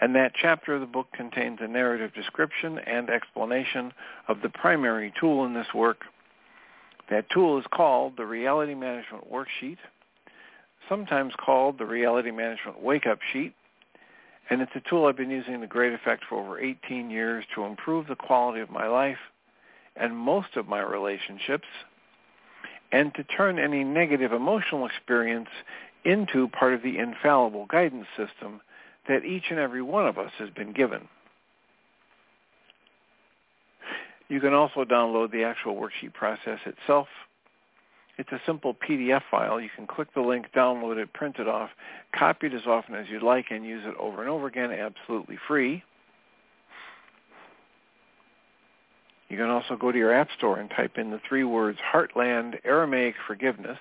And that chapter of the book contains a narrative description and explanation of the primary tool in this work. That tool is called the Reality Management Worksheet, sometimes called the Reality Management Wake-Up Sheet, and it's a tool I've been using to great effect for over 18 years to improve the quality of my life and most of my relationships, and to turn any negative emotional experience into part of the infallible guidance system that each and every one of us has been given. You can also download the actual worksheet process itself. It's a simple PDF file. You can click the link, download it, print it off, copy it as often as you'd like, and use it over and over again absolutely free. You can also go to your App Store and type in the three words Heartland Aramaic Forgiveness.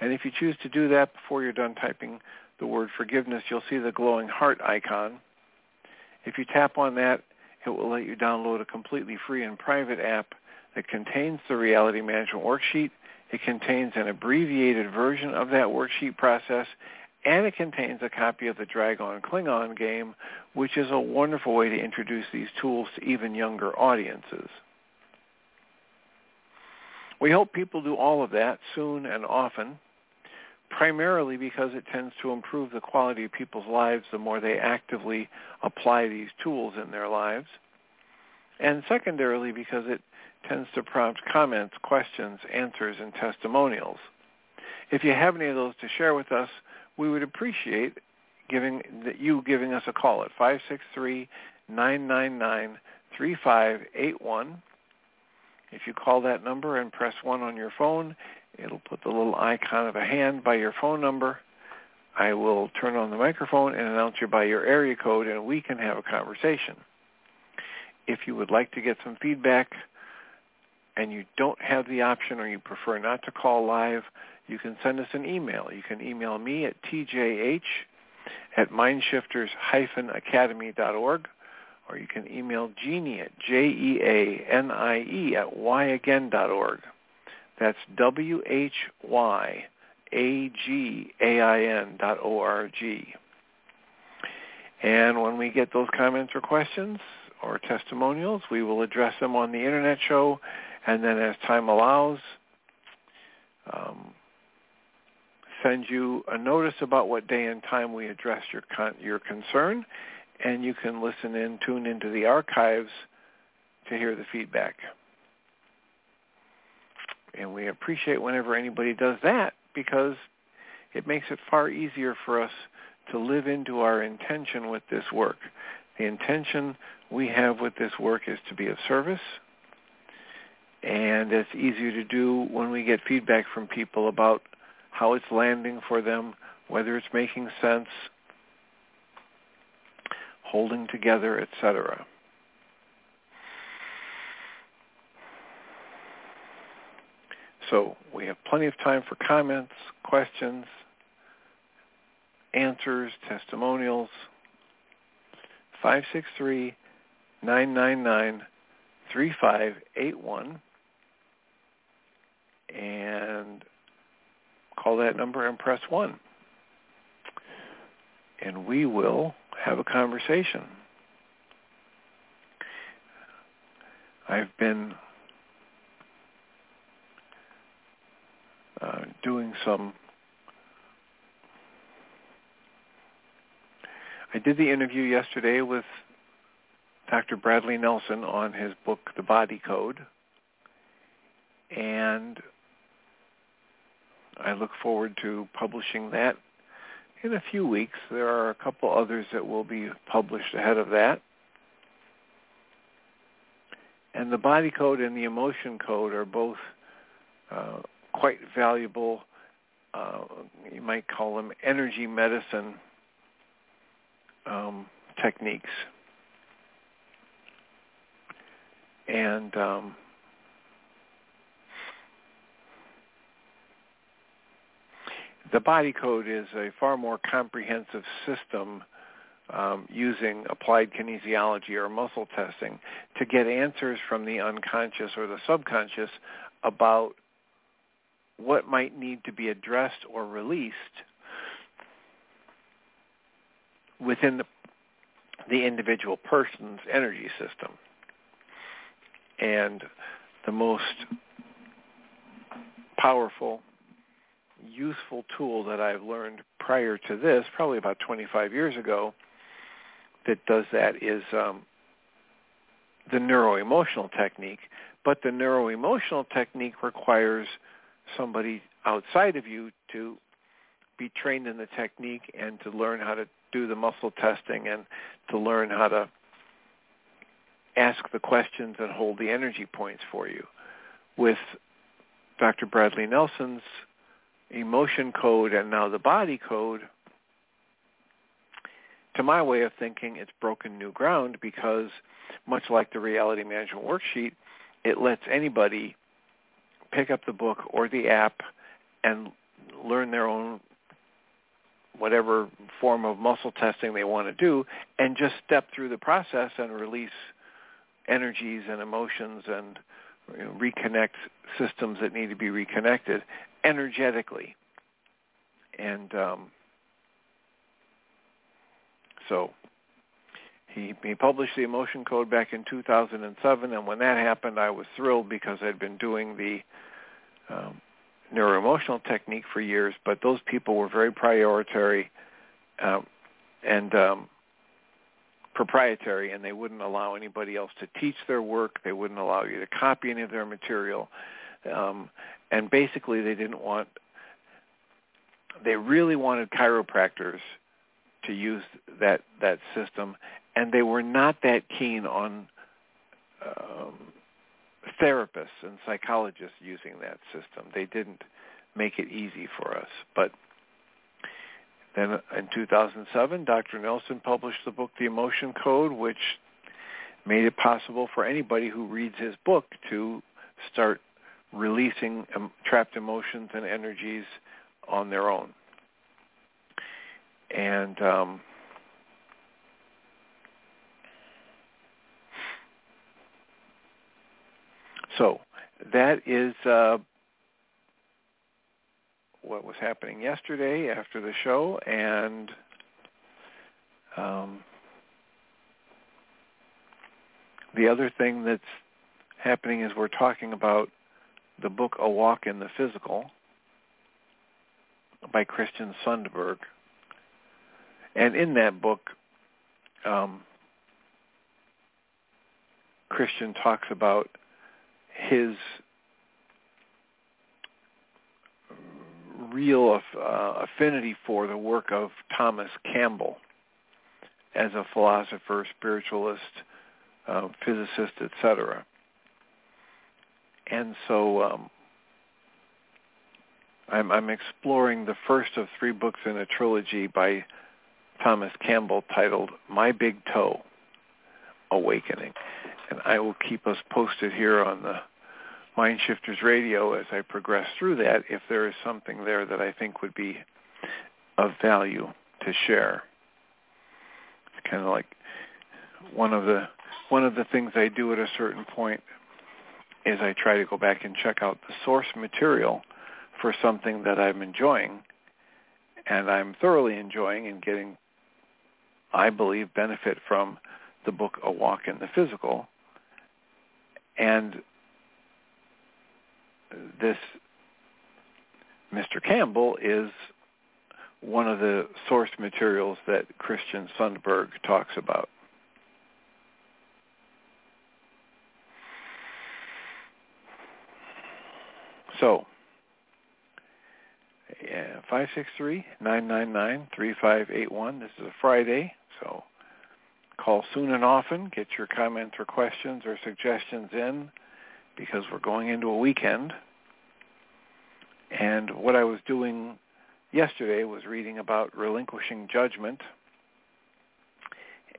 And if you choose to do that before you're done typing the word forgiveness, you'll see the glowing heart icon. If you tap on that, it will let you download a completely free and private app that contains the reality management worksheet. It contains an abbreviated version of that worksheet process, and it contains a copy of the Dragon Klingon game, which is a wonderful way to introduce these tools to even younger audiences. We hope people do all of that soon and often primarily because it tends to improve the quality of people's lives the more they actively apply these tools in their lives. And secondarily because it tends to prompt comments, questions, answers, and testimonials. If you have any of those to share with us, we would appreciate giving you giving us a call at 563-999-3581. If you call that number and press 1 on your phone, It'll put the little icon of a hand by your phone number. I will turn on the microphone and announce you by your area code, and we can have a conversation. If you would like to get some feedback and you don't have the option or you prefer not to call live, you can send us an email. You can email me at tjh at mindshifters-academy.org or you can email Jeanie at J-E-A-N-I-E at whyagain.org. That's W-H-Y-A-G-A-I-N dot O-R-G. And when we get those comments or questions or testimonials, we will address them on the Internet show. And then as time allows, um, send you a notice about what day and time we address your con- your concern, and you can listen in, tune into the archives to hear the feedback. And we appreciate whenever anybody does that because it makes it far easier for us to live into our intention with this work. The intention we have with this work is to be of service, and it's easier to do when we get feedback from people about how it's landing for them, whether it's making sense, holding together, etc. So we have plenty of time for comments, questions, answers, testimonials. 563-999-3581 and call that number and press 1. And we will have a conversation. I've been uh, doing some I did the interview yesterday with Dr. Bradley Nelson on his book The Body Code and I look forward to publishing that in a few weeks. There are a couple others that will be published ahead of that. And the body code and the emotion code are both uh, quite valuable. Uh, you might call them energy medicine um, techniques. And um, the body code is a far more comprehensive system um, using applied kinesiology or muscle testing to get answers from the unconscious or the subconscious about what might need to be addressed or released within the, the individual person's energy system. And the most powerful useful tool that I've learned prior to this, probably about 25 years ago, that does that is um, the neuroemotional technique. But the neuroemotional technique requires somebody outside of you to be trained in the technique and to learn how to do the muscle testing and to learn how to ask the questions and hold the energy points for you. With Dr. Bradley Nelson's emotion code and now the body code, to my way of thinking, it's broken new ground because much like the reality management worksheet, it lets anybody pick up the book or the app and learn their own whatever form of muscle testing they want to do and just step through the process and release energies and emotions and you know, reconnect systems that need to be reconnected energetically. And um, so he, he published the emotion code back in 2007, and when that happened, I was thrilled because I'd been doing the um, neuroemotional technique for years, but those people were very priority um, and um, proprietary, and they wouldn't allow anybody else to teach their work. They wouldn't allow you to copy any of their material. Um, and basically they didn't want they really wanted chiropractors to use that that system and they were not that keen on um, therapists and psychologists using that system they didn't make it easy for us but then in 2007 Dr. Nelson published the book The Emotion Code which made it possible for anybody who reads his book to start releasing trapped emotions and energies on their own. And um, so that is uh, what was happening yesterday after the show, and um, the other thing that's happening is we're talking about the book A Walk in the Physical by Christian Sundberg. And in that book, um, Christian talks about his real uh, affinity for the work of Thomas Campbell as a philosopher, spiritualist, uh, physicist, etc. And so um, I'm, I'm exploring the first of three books in a trilogy by Thomas Campbell titled My Big Toe, Awakening. And I will keep us posted here on the Mind Shifters Radio as I progress through that if there is something there that I think would be of value to share. It's kind of like one of the one of the things I do at a certain point is I try to go back and check out the source material for something that I'm enjoying and I'm thoroughly enjoying and getting I believe benefit from the book A Walk in the Physical and this Mr. Campbell is one of the source materials that Christian Sundberg talks about. So, 563-999-3581. This is a Friday, so call soon and often. Get your comments or questions or suggestions in because we're going into a weekend. And what I was doing yesterday was reading about relinquishing judgment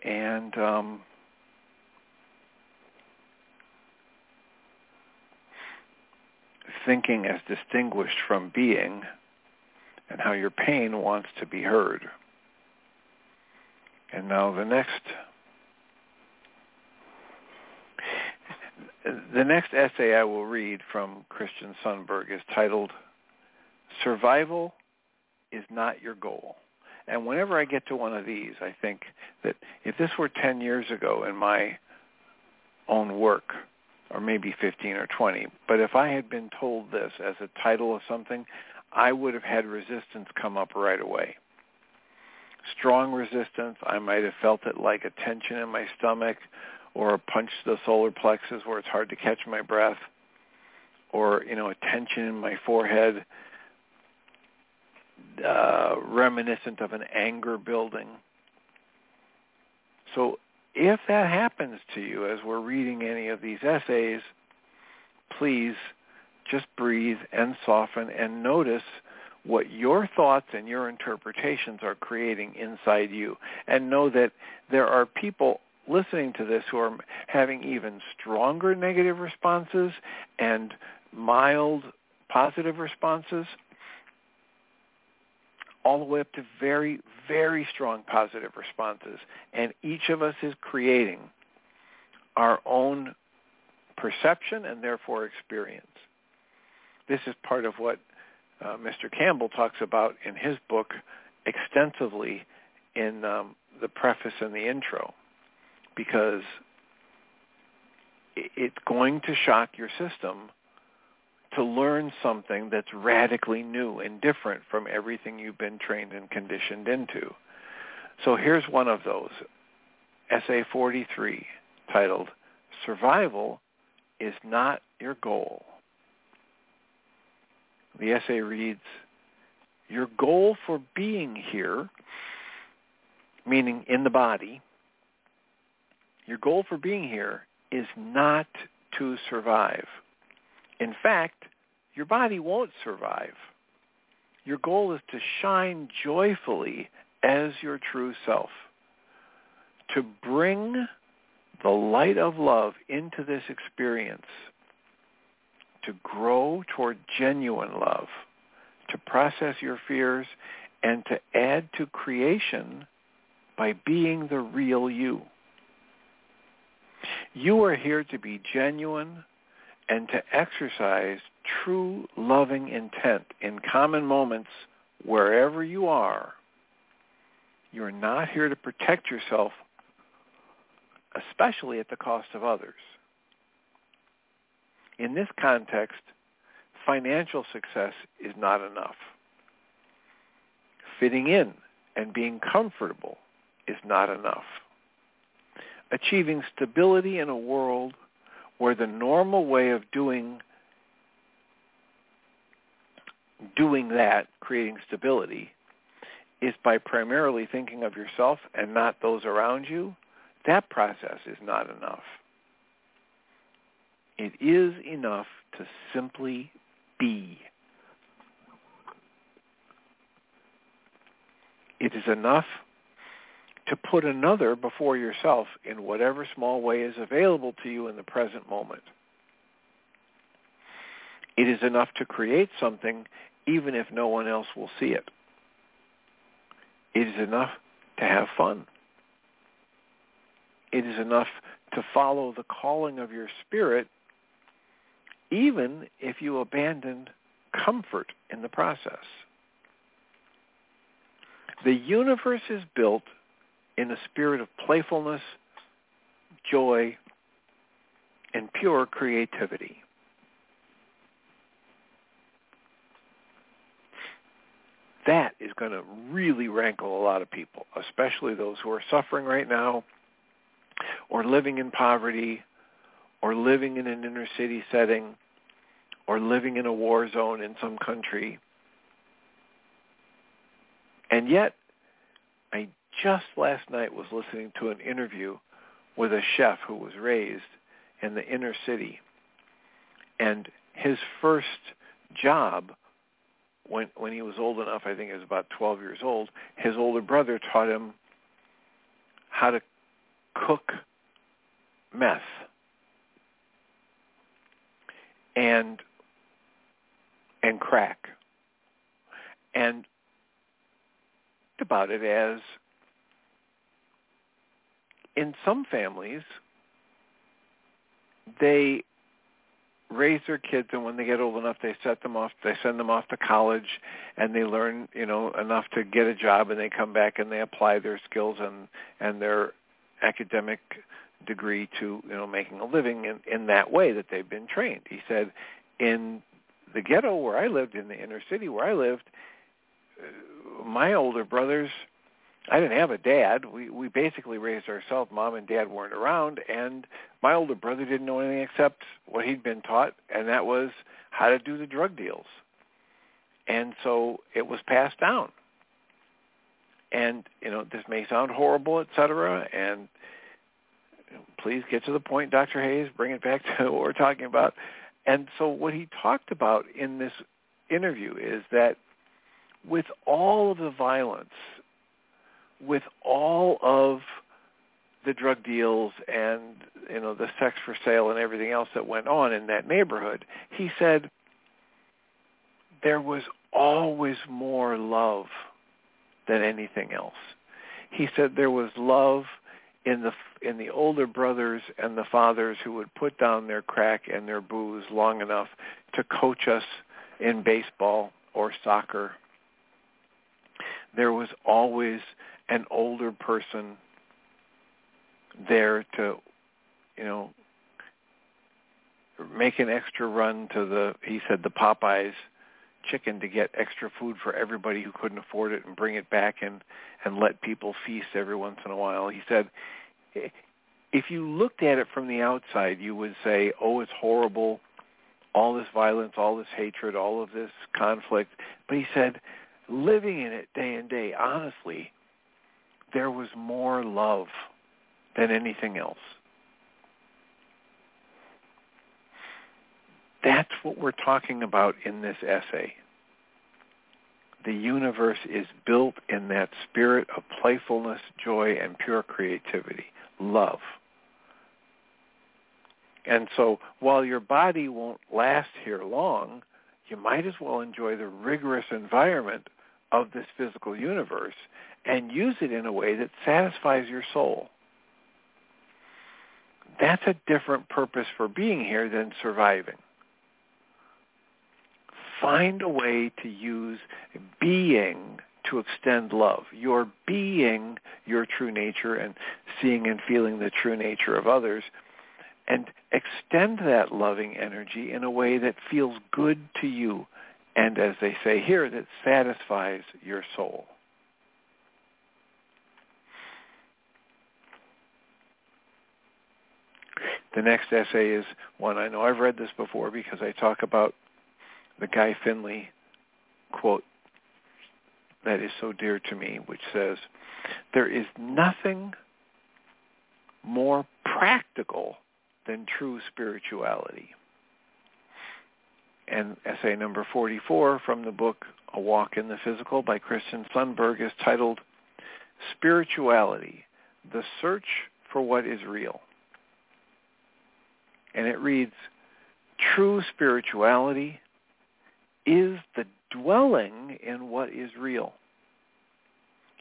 and um, thinking as distinguished from being and how your pain wants to be heard. And now the next The next essay I will read from Christian Sundberg is titled Survival is Not Your Goal. And whenever I get to one of these, I think that if this were 10 years ago in my own work, or maybe 15 or 20, but if I had been told this as a title of something, I would have had resistance come up right away. Strong resistance. I might have felt it like a tension in my stomach or punch the solar plexus where it's hard to catch my breath, or you know a tension in my forehead, uh, reminiscent of an anger building. So if that happens to you as we're reading any of these essays, please just breathe and soften and notice what your thoughts and your interpretations are creating inside you and know that there are people listening to this who are having even stronger negative responses and mild positive responses, all the way up to very, very strong positive responses. And each of us is creating our own perception and therefore experience. This is part of what uh, Mr. Campbell talks about in his book extensively in um, the preface and the intro because it's going to shock your system to learn something that's radically new and different from everything you've been trained and conditioned into. So here's one of those, Essay 43, titled, Survival is Not Your Goal. The essay reads, Your goal for being here, meaning in the body, your goal for being here is not to survive. In fact, your body won't survive. Your goal is to shine joyfully as your true self, to bring the light of love into this experience, to grow toward genuine love, to process your fears, and to add to creation by being the real you. You are here to be genuine and to exercise true loving intent in common moments wherever you are. You're not here to protect yourself, especially at the cost of others. In this context, financial success is not enough. Fitting in and being comfortable is not enough achieving stability in a world where the normal way of doing doing that, creating stability, is by primarily thinking of yourself and not those around you, that process is not enough. It is enough to simply be. It is enough to put another before yourself in whatever small way is available to you in the present moment. It is enough to create something even if no one else will see it. It is enough to have fun. It is enough to follow the calling of your spirit even if you abandon comfort in the process. The universe is built in a spirit of playfulness, joy, and pure creativity. That is going to really rankle a lot of people, especially those who are suffering right now or living in poverty or living in an inner city setting or living in a war zone in some country. And yet, I just last night was listening to an interview with a chef who was raised in the inner city. And his first job when when he was old enough, I think he was about 12 years old, his older brother taught him how to cook meth. And and crack. And about it as in some families they raise their kids and when they get old enough they set them off they send them off to college and they learn you know enough to get a job and they come back and they apply their skills and and their academic degree to you know making a living in in that way that they've been trained. He said in the ghetto where i lived in the inner city where i lived uh, my older brothers I didn't have a dad. We we basically raised ourselves. Mom and dad weren't around, and my older brother didn't know anything except what he'd been taught, and that was how to do the drug deals. And so it was passed down. And you know, this may sound horrible, et cetera, and please get to the point, Dr. Hayes. Bring it back to what we're talking about. And so what he talked about in this interview is that with all of the violence with all of the drug deals and you know the sex for sale and everything else that went on in that neighborhood, he said there was always more love than anything else. He said there was love in the in the older brothers and the fathers who would put down their crack and their booze long enough to coach us in baseball or soccer. There was always an older person there to, you know, make an extra run to the, he said, the Popeyes chicken to get extra food for everybody who couldn't afford it and bring it back and, and let people feast every once in a while. He said, if you looked at it from the outside, you would say, oh, it's horrible, all this violence, all this hatred, all of this conflict. But he said, living in it day and day, honestly, there was more love than anything else. That's what we're talking about in this essay. The universe is built in that spirit of playfulness, joy, and pure creativity, love. And so while your body won't last here long, you might as well enjoy the rigorous environment of this physical universe and use it in a way that satisfies your soul. That's a different purpose for being here than surviving. Find a way to use being to extend love. Your being your true nature and seeing and feeling the true nature of others and extend that loving energy in a way that feels good to you and as they say here, that satisfies your soul. The next essay is one I know I've read this before because I talk about the Guy Finley quote that is so dear to me, which says, there is nothing more practical than true spirituality. And essay number 44 from the book A Walk in the Physical by Christian Sundberg is titled Spirituality, the Search for What is Real. And it reads, True spirituality is the dwelling in what is real.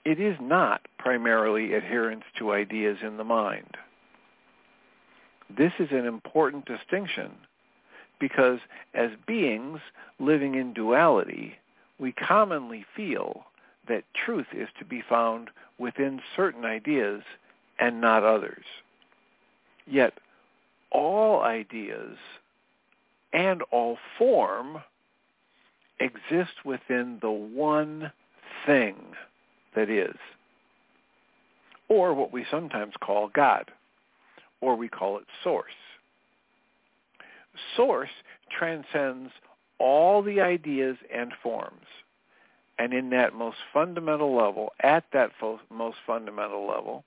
It is not primarily adherence to ideas in the mind. This is an important distinction because as beings living in duality, we commonly feel that truth is to be found within certain ideas and not others. Yet all ideas and all form exist within the one thing that is, or what we sometimes call God, or we call it source. Source transcends all the ideas and forms. And in that most fundamental level, at that most fundamental level,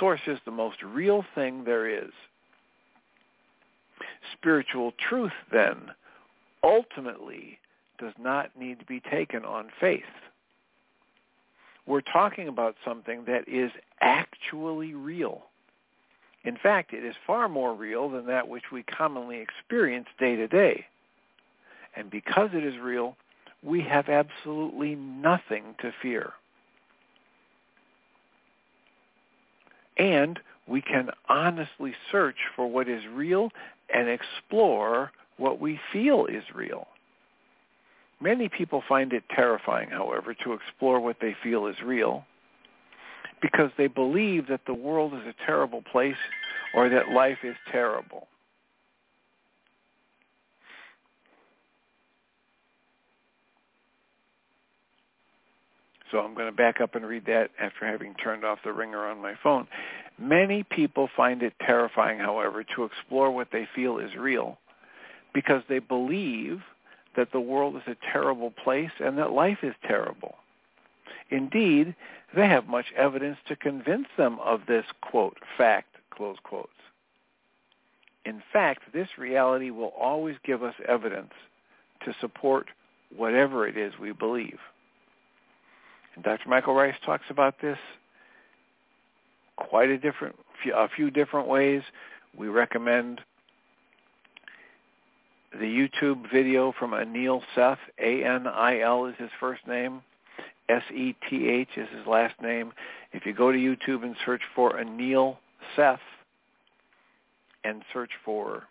source is the most real thing there is. Spiritual truth, then, ultimately does not need to be taken on faith. We're talking about something that is actually real. In fact, it is far more real than that which we commonly experience day to day. And because it is real, we have absolutely nothing to fear. And we can honestly search for what is real and explore what we feel is real. Many people find it terrifying, however, to explore what they feel is real because they believe that the world is a terrible place or that life is terrible. So I'm going to back up and read that after having turned off the ringer on my phone. Many people find it terrifying, however, to explore what they feel is real because they believe that the world is a terrible place and that life is terrible. Indeed, they have much evidence to convince them of this, quote, fact, close quotes. In fact, this reality will always give us evidence to support whatever it is we believe. And Dr. Michael Ryce talks about this quite a different, a few different ways. We recommend the YouTube video from Anil Seth. A-N-I-L is his first name. S-E-T-H is his last name. If you go to YouTube and search for Anil Seth and search for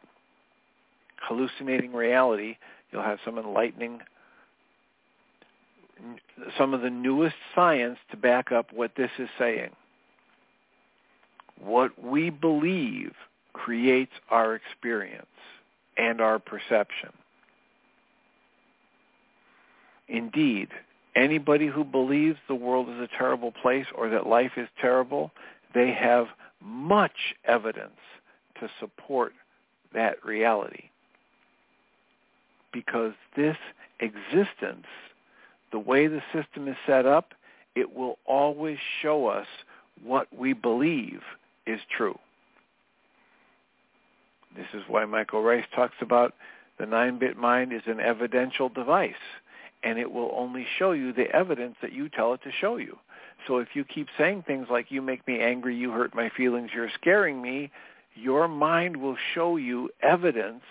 hallucinating reality, you'll have some enlightening, some of the newest science to back up what this is saying. What we believe creates our experience and our perception. Indeed, anybody who believes the world is a terrible place or that life is terrible, they have much evidence to support that reality. Because this existence, the way the system is set up, it will always show us what we believe is true. This is why Michael Ryce talks about the 9-bit mind is an evidential device, and it will only show you the evidence that you tell it to show you. So if you keep saying things like, you make me angry, you hurt my feelings, you're scaring me, your mind will show you evidence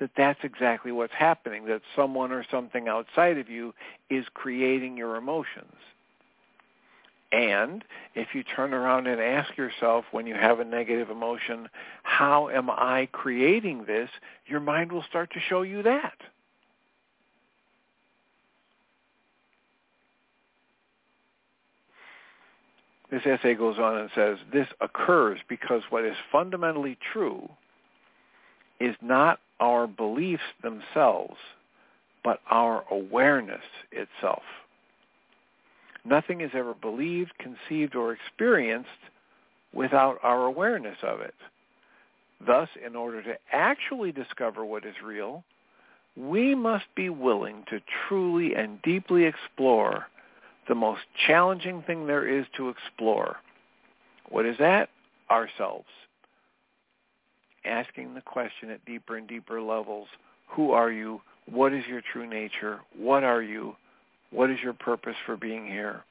that that's exactly what's happening, that someone or something outside of you is creating your emotions. And if you turn around and ask yourself when you have a negative emotion, how am I creating this? Your mind will start to show you that. This essay goes on and says, this occurs because what is fundamentally true is not our beliefs themselves, but our awareness itself. Nothing is ever believed, conceived, or experienced without our awareness of it. Thus, in order to actually discover what is real, we must be willing to truly and deeply explore the most challenging thing there is to explore. What is that? Ourselves. Asking the question at deeper and deeper levels, who are you? What is your true nature? What are you? What is your purpose for being here?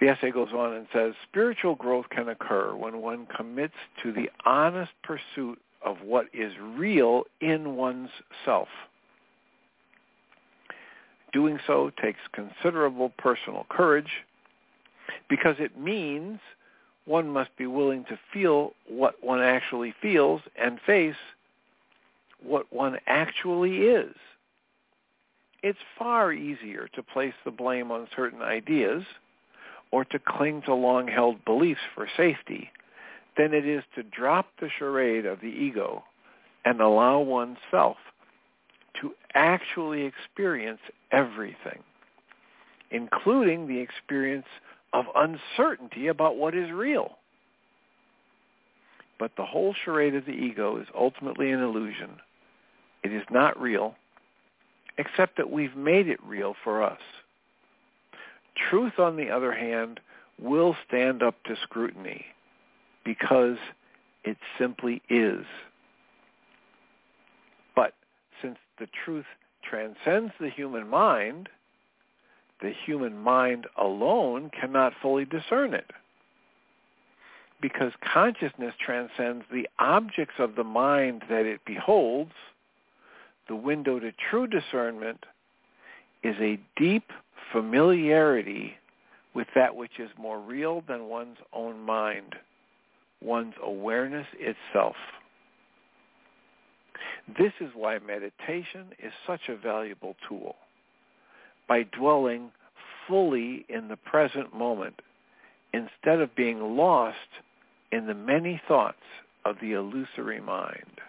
The essay goes on and says, spiritual growth can occur when one commits to the honest pursuit of what is real in one's self. Doing so takes considerable personal courage because it means one must be willing to feel what one actually feels and face what one actually is. It's far easier to place the blame on certain ideas or to cling to long-held beliefs for safety than it is to drop the charade of the ego and allow oneself to actually experience everything, including the experience of uncertainty about what is real. But the whole charade of the ego is ultimately an illusion. It is not real, except that we've made it real for us. Truth, on the other hand, will stand up to scrutiny because it simply is. But since the truth transcends the human mind, the human mind alone cannot fully discern it. Because consciousness transcends the objects of the mind that it beholds, the window to true discernment is a deep familiarity with that which is more real than one's own mind, one's awareness itself. This is why meditation is such a valuable tool. By dwelling fully in the present moment instead of being lost in the many thoughts of the illusory mind.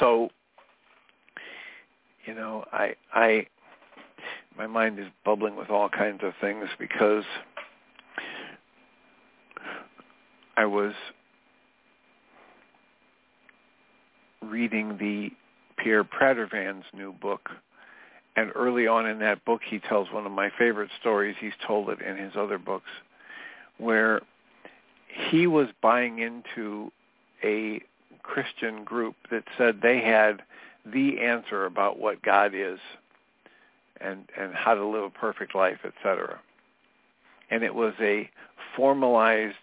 So, you know, I, I, my mind is bubbling with all kinds of things because I was reading the Pierre Pradervand's new book, and early on in that book he tells one of my favorite stories. He's told it in his other books, where he was buying into a Christian group that said they had the answer about what God is and and how to live a perfect life, etc. And it was a formalized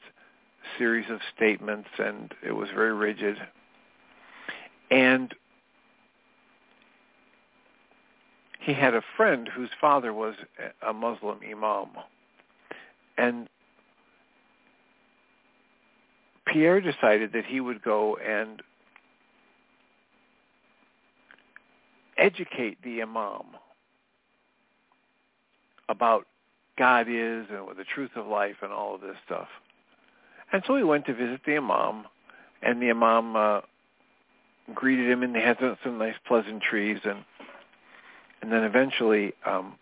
series of statements and it was very rigid. And he had a friend whose father was a Muslim imam. And Pierre decided that he would go and educate the imam about God is and what the truth of life and all of this stuff. And so he went to visit the imam, and the imam uh, greeted him, and they had some, some nice pleasantries, and and then eventually um,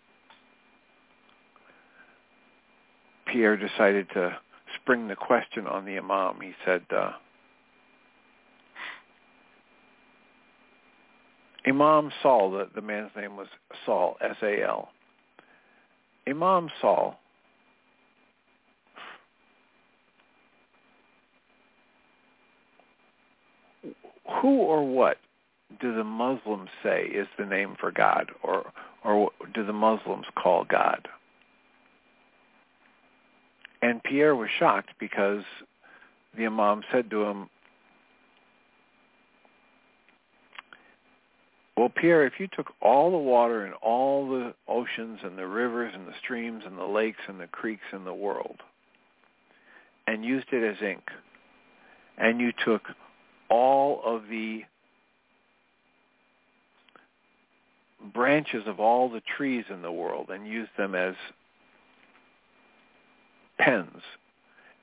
Pierre decided to spring the question on the imam. He said, uh, Imam Saul, the, the man's name was Saul, S-A-L. Imam Saul, who or what do the Muslims say is the name for God, or or do the Muslims call God? And Pierre was shocked because the Imam said to him, Well, Pierre, if you took all the water in all the oceans and the rivers and the streams and the lakes and the creeks in the world and used it as ink, and you took all of the branches of all the trees in the world and used them as pens,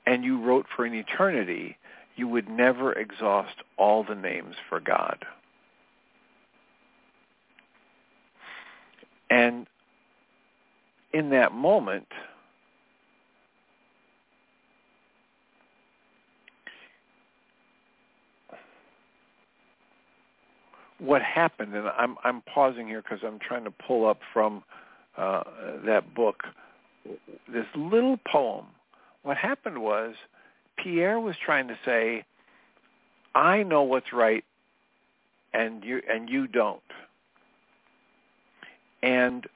and you wrote for an eternity, you would never exhaust all the names for God. And in that moment, what happened, and I'm I'm pausing here because I'm trying to pull up from uh, that book this little poem. What happened was Pierre was trying to say, "I know what's right, and you and you don't." And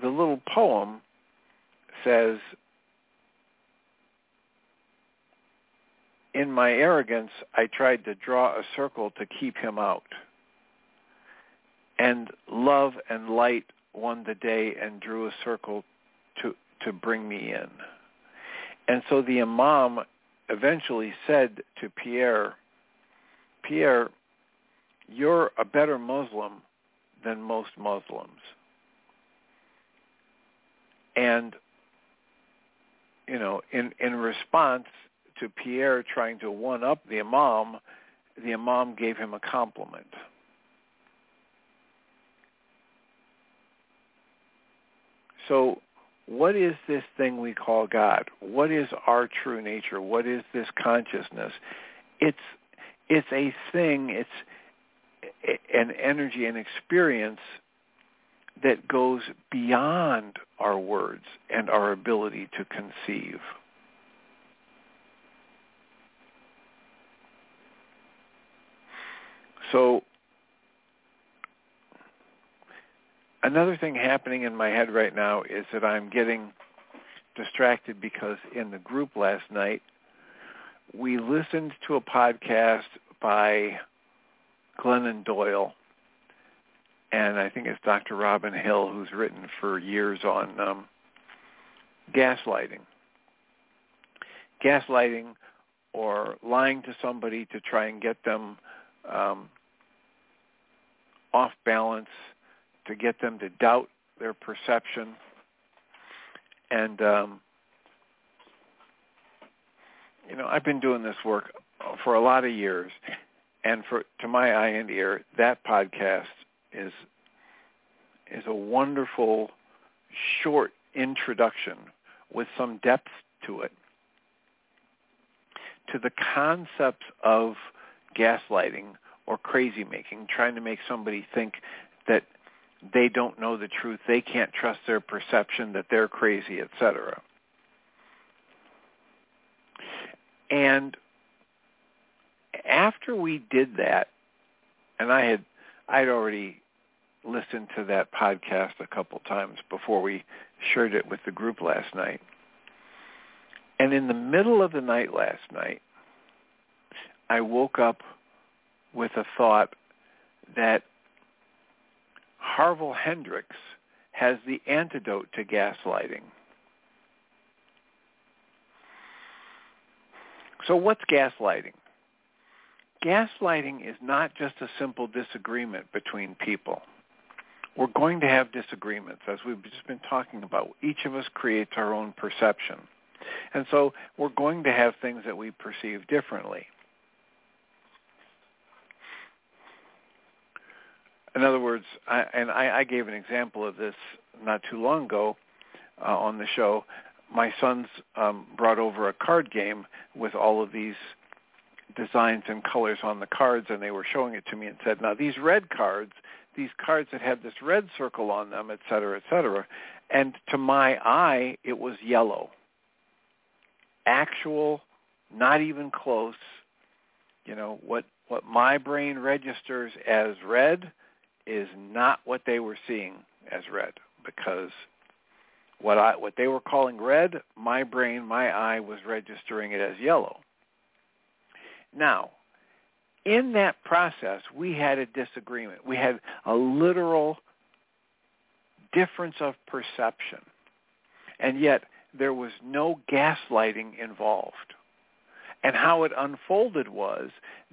the little poem says, in my arrogance, I tried to draw a circle to keep him out. And love and light won the day and drew a circle to, to bring me in. And so the Imam eventually said to Pierre, Pierre, you're a better Muslim than most Muslims. And, you know, in, in response to Pierre trying to one-up the Imam, the Imam gave him a compliment. So what is this thing we call God? What is our true nature? What is this consciousness? It's it's a thing, it's an energy and experience that goes beyond our words and our ability to conceive. So another thing happening in my head right now is that I'm getting distracted because in the group last night we listened to a podcast by Glennon Doyle and I think it's Dr. Robin Hill who's written for years on um, gaslighting. Gaslighting or lying to somebody to try and get them um, off balance, to get them to doubt their perception. And, um, you know, I've been doing this work for a lot of years. And for to my eye and ear, that podcast is is a wonderful short introduction with some depth to it to the concepts of gaslighting or crazy making, trying to make somebody think that they don't know the truth, they can't trust their perception, that they're crazy, etc. And after we did that, and I had I'd already listened to that podcast a couple times before we shared it with the group last night. And in the middle of the night last night, I woke up with a thought that Harville Hendrix has the antidote to gaslighting. So what's gaslighting? Gaslighting is not just a simple disagreement between people we're going to have disagreements, as we've just been talking about. Each of us creates our own perception. And so we're going to have things that we perceive differently. In other words, I, and I, I, gave an example of this not too long ago uh, on the show. My sons um, brought over a card game with all of these designs and colors on the cards, and they were showing it to me and said, now these red cards these cards that had this red circle on them, et cetera, et cetera. And to my eye, it was yellow. Actual, not even close. You know, what, what my brain registers as red is not what they were seeing as red because what I what they were calling red, my brain, my eye was registering it as yellow. Now, in that process, we had a disagreement. We had a literal difference of perception. And yet there was no gaslighting involved. And how it unfolded was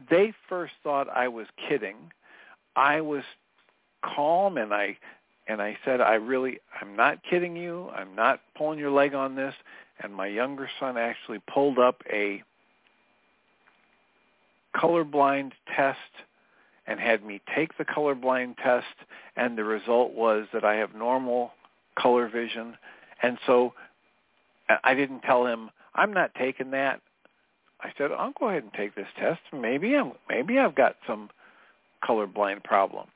they first thought I was kidding. I was calm and I and I said I really I'm not kidding you. I'm not pulling your leg on this. And my younger son actually pulled up a colorblind test and had me take the colorblind test and the result was that I have normal color vision and so I didn't tell him I'm not taking that. I said I'll go ahead and take this test. Maybe I'm maybe I've got some colorblind problem.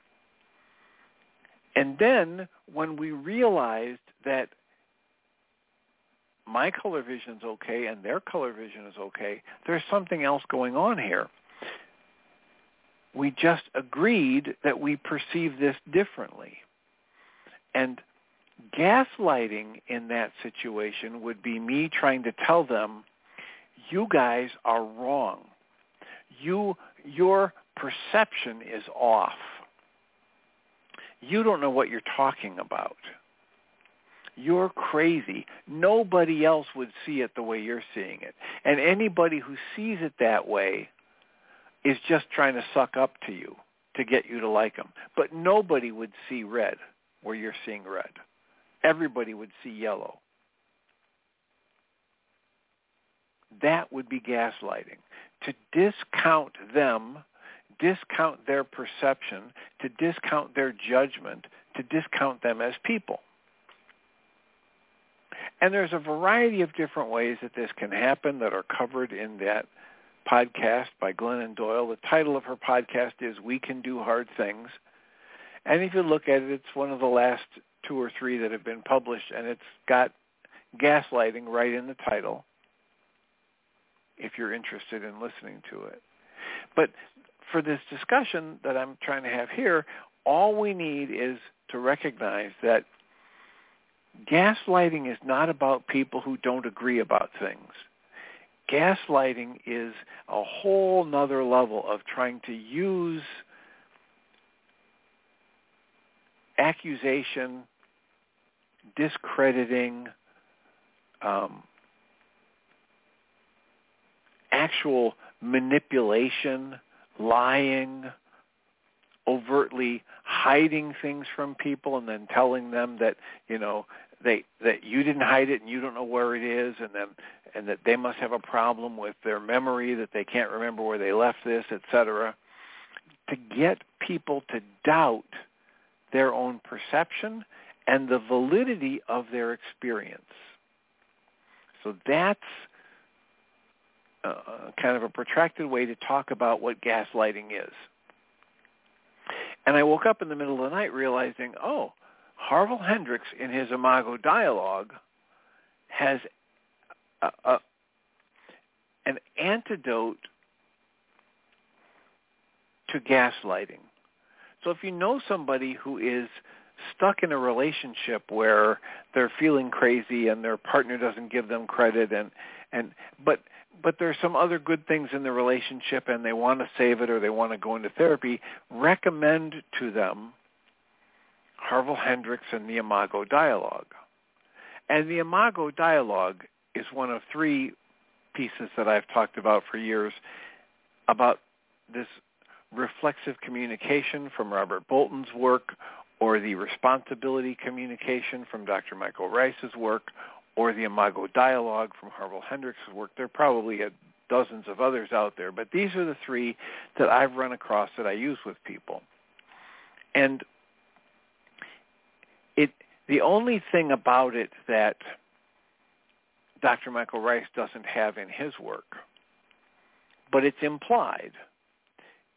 And then when we realized that my color vision is okay and their color vision is okay, there's something else going on here. We just agreed that we perceive this differently. And gaslighting in that situation would be me trying to tell them, you guys are wrong. You, your perception is off. You don't know what you're talking about. You're crazy. Nobody else would see it the way you're seeing it. And anybody who sees it that way is just trying to suck up to you to get you to like them. But nobody would see red where you're seeing red. Everybody would see yellow. That would be gaslighting. To discount them, discount their perception, to discount their judgment, to discount them as people. And there's a variety of different ways that this can happen that are covered in that podcast by Glennon Doyle. The title of her podcast is We Can Do Hard Things. And if you look at it, it's one of the last two or three that have been published, and it's got gaslighting right in the title if you're interested in listening to it. But for this discussion that I'm trying to have here, all we need is to recognize that gaslighting is not about people who don't agree about things. Gaslighting is a whole nother level of trying to use accusation, discrediting, um, actual manipulation, lying, overtly hiding things from people and then telling them that, you know, they that you didn't hide it and you don't know where it is and then and that they must have a problem with their memory that they can't remember where they left this, etc. To get people to doubt their own perception and the validity of their experience. So that's kind of a protracted way to talk about what gaslighting is. And I woke up in the middle of the night realizing, oh, Harville Hendrix in his Imago dialogue has a, a, an antidote to gaslighting. So if you know somebody who is stuck in a relationship where they're feeling crazy and their partner doesn't give them credit and and but but there's some other good things in the relationship and they want to save it or they want to go into therapy, recommend to them Harville Hendrix and the Imago Dialogue. And the Imago Dialogue is one of three pieces that I've talked about for years about this reflexive communication from Robert Bolton's work or the responsibility communication from Dr. Michael Ryce's work or the Imago Dialogue from Harville Hendrix's work. There are probably dozens of others out there, but these are the three that I've run across that I use with people. And it the only thing about it that Dr. Michael Ryce doesn't have in his work, but it's implied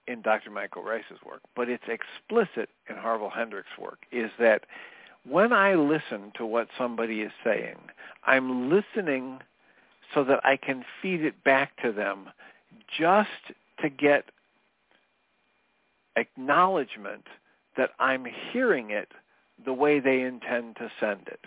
in Dr. Michael Ryce's work, but it's explicit in Harville Hendrix's work, is that when I listen to what somebody is saying, I'm listening so that I can feed it back to them just to get acknowledgement that I'm hearing it the way they intend to send it.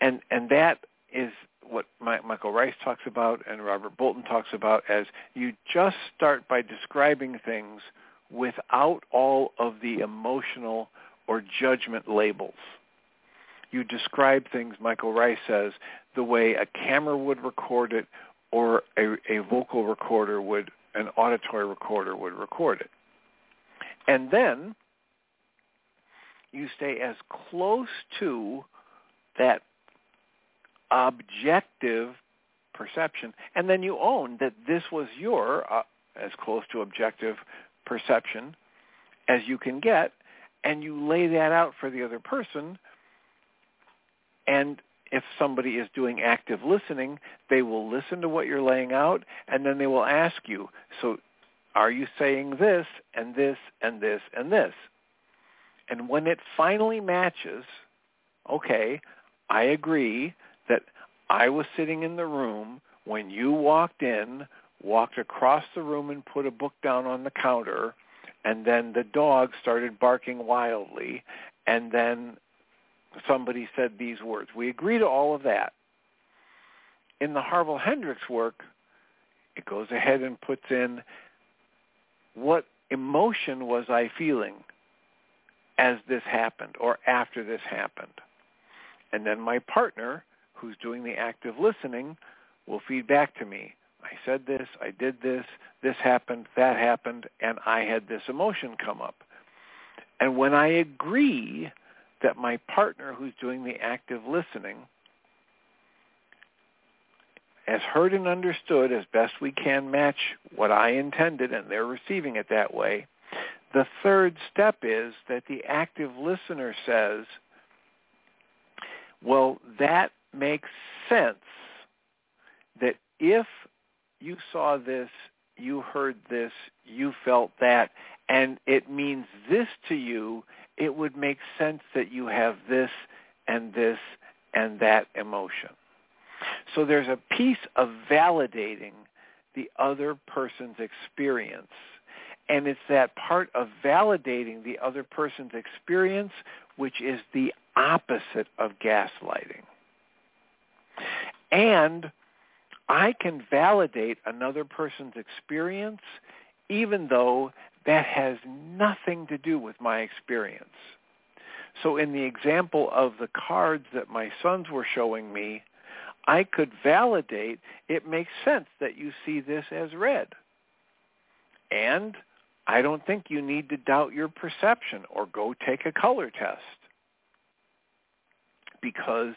And and that is what Michael Ryce talks about and Robert Bolton talks about as you just start by describing things without all of the emotional or judgment labels. You describe things, Michael Ryce says, the way a camera would record it or a, a vocal recorder would, an auditory recorder would record it. And then you stay as close to that objective perception, and then you own that this was your uh, as close to objective perception as you can get, and you lay that out for the other person. And if somebody is doing active listening, they will listen to what you're laying out, and then they will ask you, so are you saying this and this and this and this? And when it finally matches, okay, I agree that I was sitting in the room when you walked in, walked across the room and put a book down on the counter, and then the dog started barking wildly, and then somebody said these words. We agree to all of that. In the Harville Hendrix work, it goes ahead and puts in what emotion was I feeling as this happened or after this happened. And then my partner, who's doing the active listening, will feed back to me. I said this, I did this, this happened, that happened, and I had this emotion come up. And when I agree that my partner who's doing the active listening has heard and understood as best we can match what I intended and they're receiving it that way, the third step is that the active listener says, well, that makes sense that if you saw this, you heard this, you felt that, and it means this to you, it would make sense that you have this and this and that emotion. So there's a piece of validating the other person's experience. And it's that part of validating the other person's experience which is the opposite of gaslighting. And I can validate another person's experience even though that has nothing to do with my experience. So in the example of the cards that my sons were showing me, I could validate it makes sense that you see this as red. And I don't think you need to doubt your perception or go take a color test. Because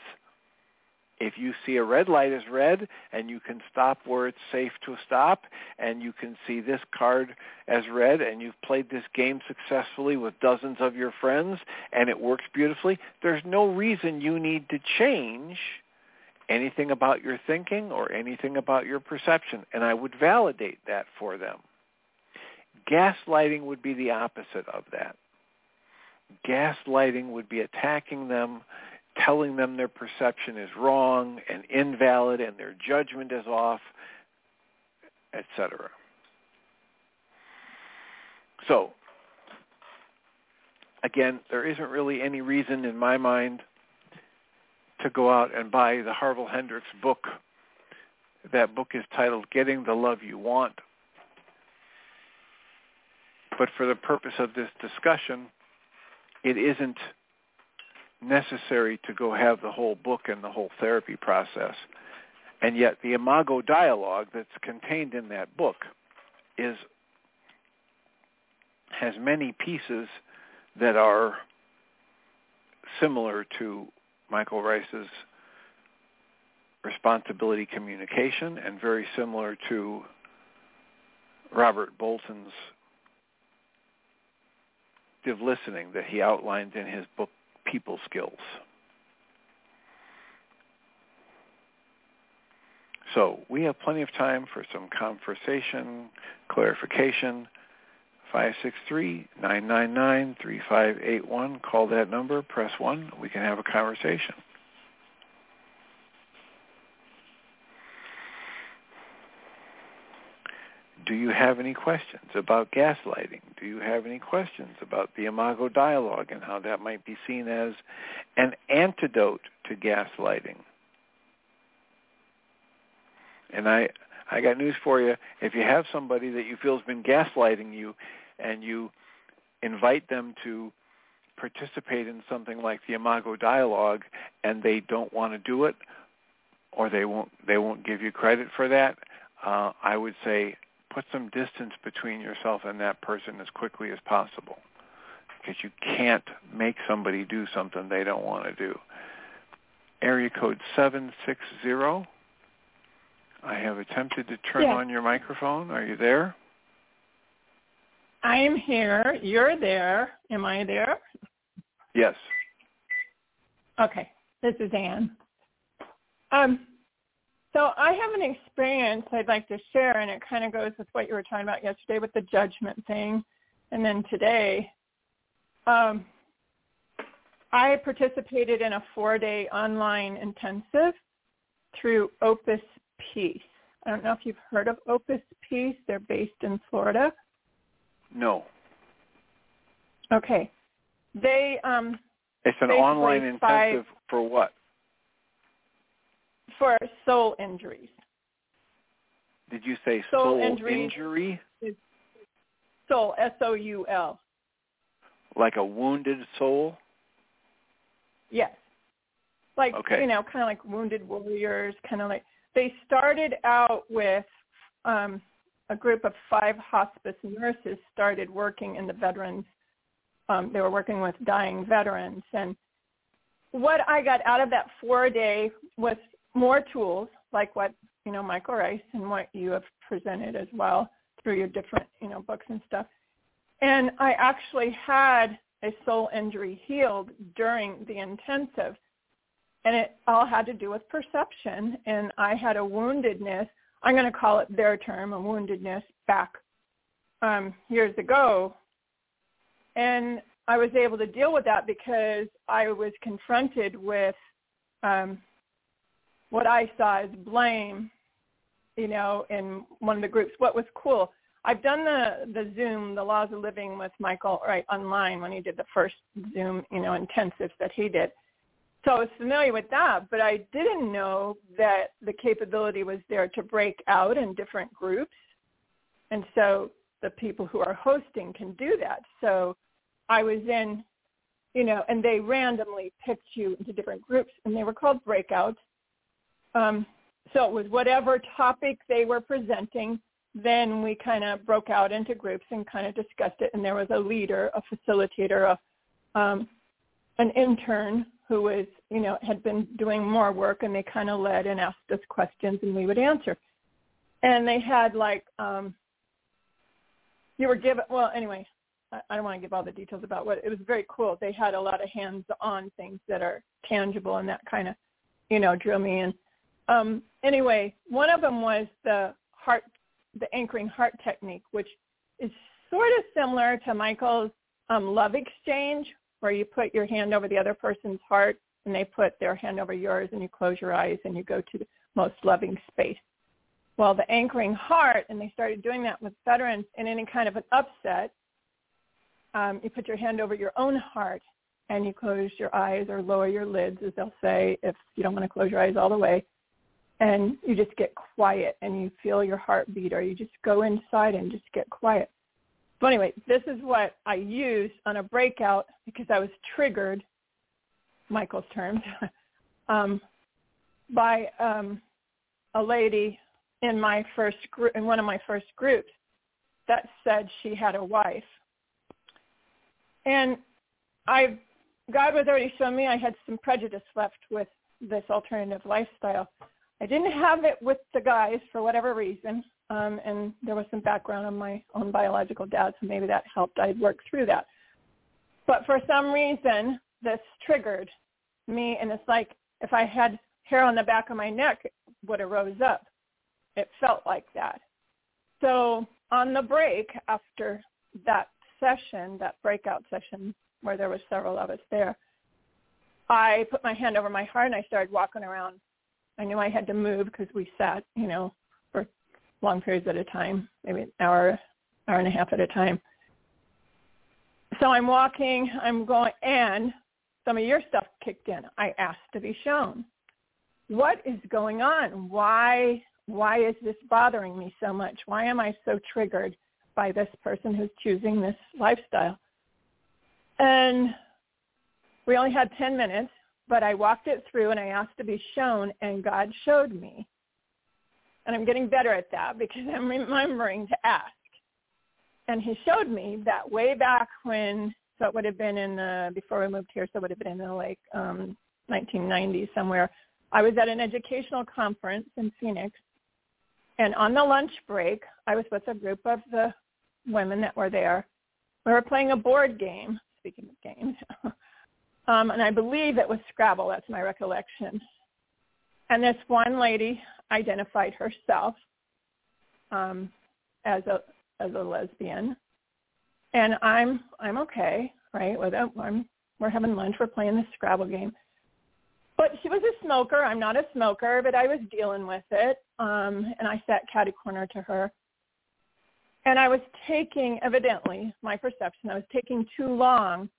if you see a red light as red and you can stop where it's safe to stop and you can see this card as red and you've played this game successfully with dozens of your friends and it works beautifully, there's no reason you need to change anything about your thinking or anything about your perception. And I would validate that for them. Gaslighting would be the opposite of that. Gaslighting would be attacking them, telling them their perception is wrong and invalid and their judgment is off, etc. So, again, there isn't really any reason in my mind to go out and buy the Harville Hendrix book. That book is titled Getting the Love You Want. But for the purpose of this discussion, it isn't necessary to go have the whole book and the whole therapy process. And yet the Imago dialogue that's contained in that book is has many pieces that are similar to Michael Ryce's responsibility communication and very similar to Robert Bolton's active listening that he outlines in his book People Skills. So we have plenty of time for some conversation, clarification. 563-999-3581. Call that number, press 1. We can have a conversation. Do you have any questions about gaslighting? Do you have any questions about the Imago dialogue and how that might be seen as an antidote to gaslighting? And I I got news for you. If you have somebody that you feel has been gaslighting you and you invite them to participate in something like the Imago dialogue and they don't want to do it or they won't they won't give you credit for that, uh, I would say put some distance between yourself and that person as quickly as possible because you can't make somebody do something they don't want to do. Area code 760. I have attempted to turn yeah. on your microphone. Are you there? I am here. You're there. Am I there? Yes. Okay. This is Anne. Um, So I have an experience I'd like to share, and it kind of goes with what you were talking about yesterday with the judgment thing, and then today. Um, I participated in a four-day online intensive through Opus Peace. I don't know if you've heard of Opus Peace. They're based in Florida. No. Okay. They um It's an online intensive five- for what? For soul injuries. Did you say Soul soul injury? Soul S O U L. Like a wounded soul? Yes. Like Okay. you know, kind of like wounded warriors, kind of like they started out with um a group of five hospice nurses started working in the veterans um they were working with dying veterans and what I got out of that four day was more tools like what, you know, Michael Ryce and what you have presented as well through your different, you know, books and stuff. And I actually had a soul injury healed during the intensive. And it all had to do with perception. And I had a woundedness, I'm going to call it their term, a woundedness back um, years ago. And I was able to deal with that because I was confronted with um, what I saw as blame, you know, in one of the groups. What was cool, I've done the the Zoom, the Laws of Living with Michael right online when he did the first Zoom, you know, intensives that he did. So I was familiar with that, but I didn't know that the capability was there to break out in different groups. And so the people who are hosting can do that. So I was in, you know, and they randomly picked you into different groups, and they were called breakouts. Um, so it was whatever topic they were presenting. Then we kind of broke out into groups and kind of discussed it. And there was a leader, a facilitator, a, um, an intern who was, you know, had been doing more work, and they kind of led and asked us questions, and we would answer. And they had like, um, you were given. Well, anyway, I I don't want to give all the details about what it was. Very cool. They had a lot of hands-on things that are tangible, and that kind of, you know, drew me in. Um, anyway, one of them was the heart, the anchoring heart technique, which is sort of similar to Michael's um, love exchange, where you put your hand over the other person's heart and they put their hand over yours, and you close your eyes and you go to the most loving space. Well, the anchoring heart, and they started doing that with veterans in any kind of an upset. Um, you put your hand over your own heart and you close your eyes or lower your lids, as they'll say, if you don't want to close your eyes all the way. And you just get quiet and you feel your heartbeat or you just go inside and just get quiet. But anyway, this is what I used on a breakout because I was triggered, Michael's terms, um, by um, a lady in my first group, in one of my first groups, that said she had a wife. And I, God was already showing me I had some prejudice left with this alternative lifestyle. I didn't have it with the guys for whatever reason, um, and there was some background on my own biological dad, so maybe that helped. I'd work through that. But for some reason, this triggered me, and it's like if I had hair on the back of my neck, it would have rose up. It felt like that. So on the break after that session, that breakout session where there was several of us there, I put my hand over my heart and I started walking around. I knew I had to move because we sat, you know, for long periods at a time, maybe an hour, hour and a half at a time. So I'm walking, I'm going, and some of your stuff kicked in. I asked to be shown. What is going on? Why why is this bothering me so much? Why am I so triggered by this person who's choosing this lifestyle? And we only had 10 minutes, but I walked it through and I asked to be shown and God showed me. And I'm getting better at that because I'm remembering to ask. And he showed me that way back when, so it would have been in the, before we moved here, so it would have been in the like um, 1990s somewhere. I was at an educational conference in Phoenix and on the lunch break, I was with a group of the women that were there. We were playing a board game, speaking of games. um, and I believe it was Scrabble. That's my recollection. And this one lady identified herself um, as a as a lesbian, and I'm I'm okay, right? With it. I'm we're having lunch, we're playing the Scrabble game. But she was a smoker. I'm not a smoker, but I was dealing with it, um, and I sat catty corner to her. And I was taking, evidently, my perception, I was taking too long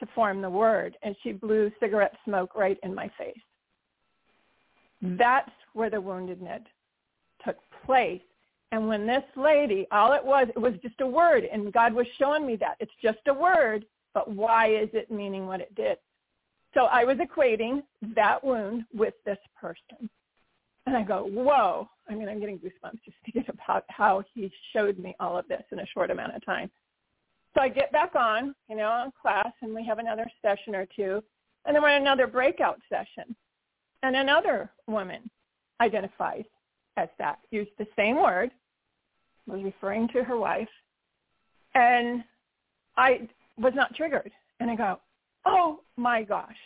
to form the word, and she blew cigarette smoke right in my face. That's where the woundedness took place. And when this lady, all it was, it was just a word, and God was showing me that. It's just a word, but why is it meaning what it did? So I was equating that wound with this person. And I go, whoa. I mean, I'm getting goosebumps just thinking about how he showed me all of this in a short amount of time. So I get back on, you know, on class, and we have another session or two. And then we're in another breakout session. And another woman identifies as that, used the same word, was referring to her wife. And I was not triggered. And I go, oh my gosh,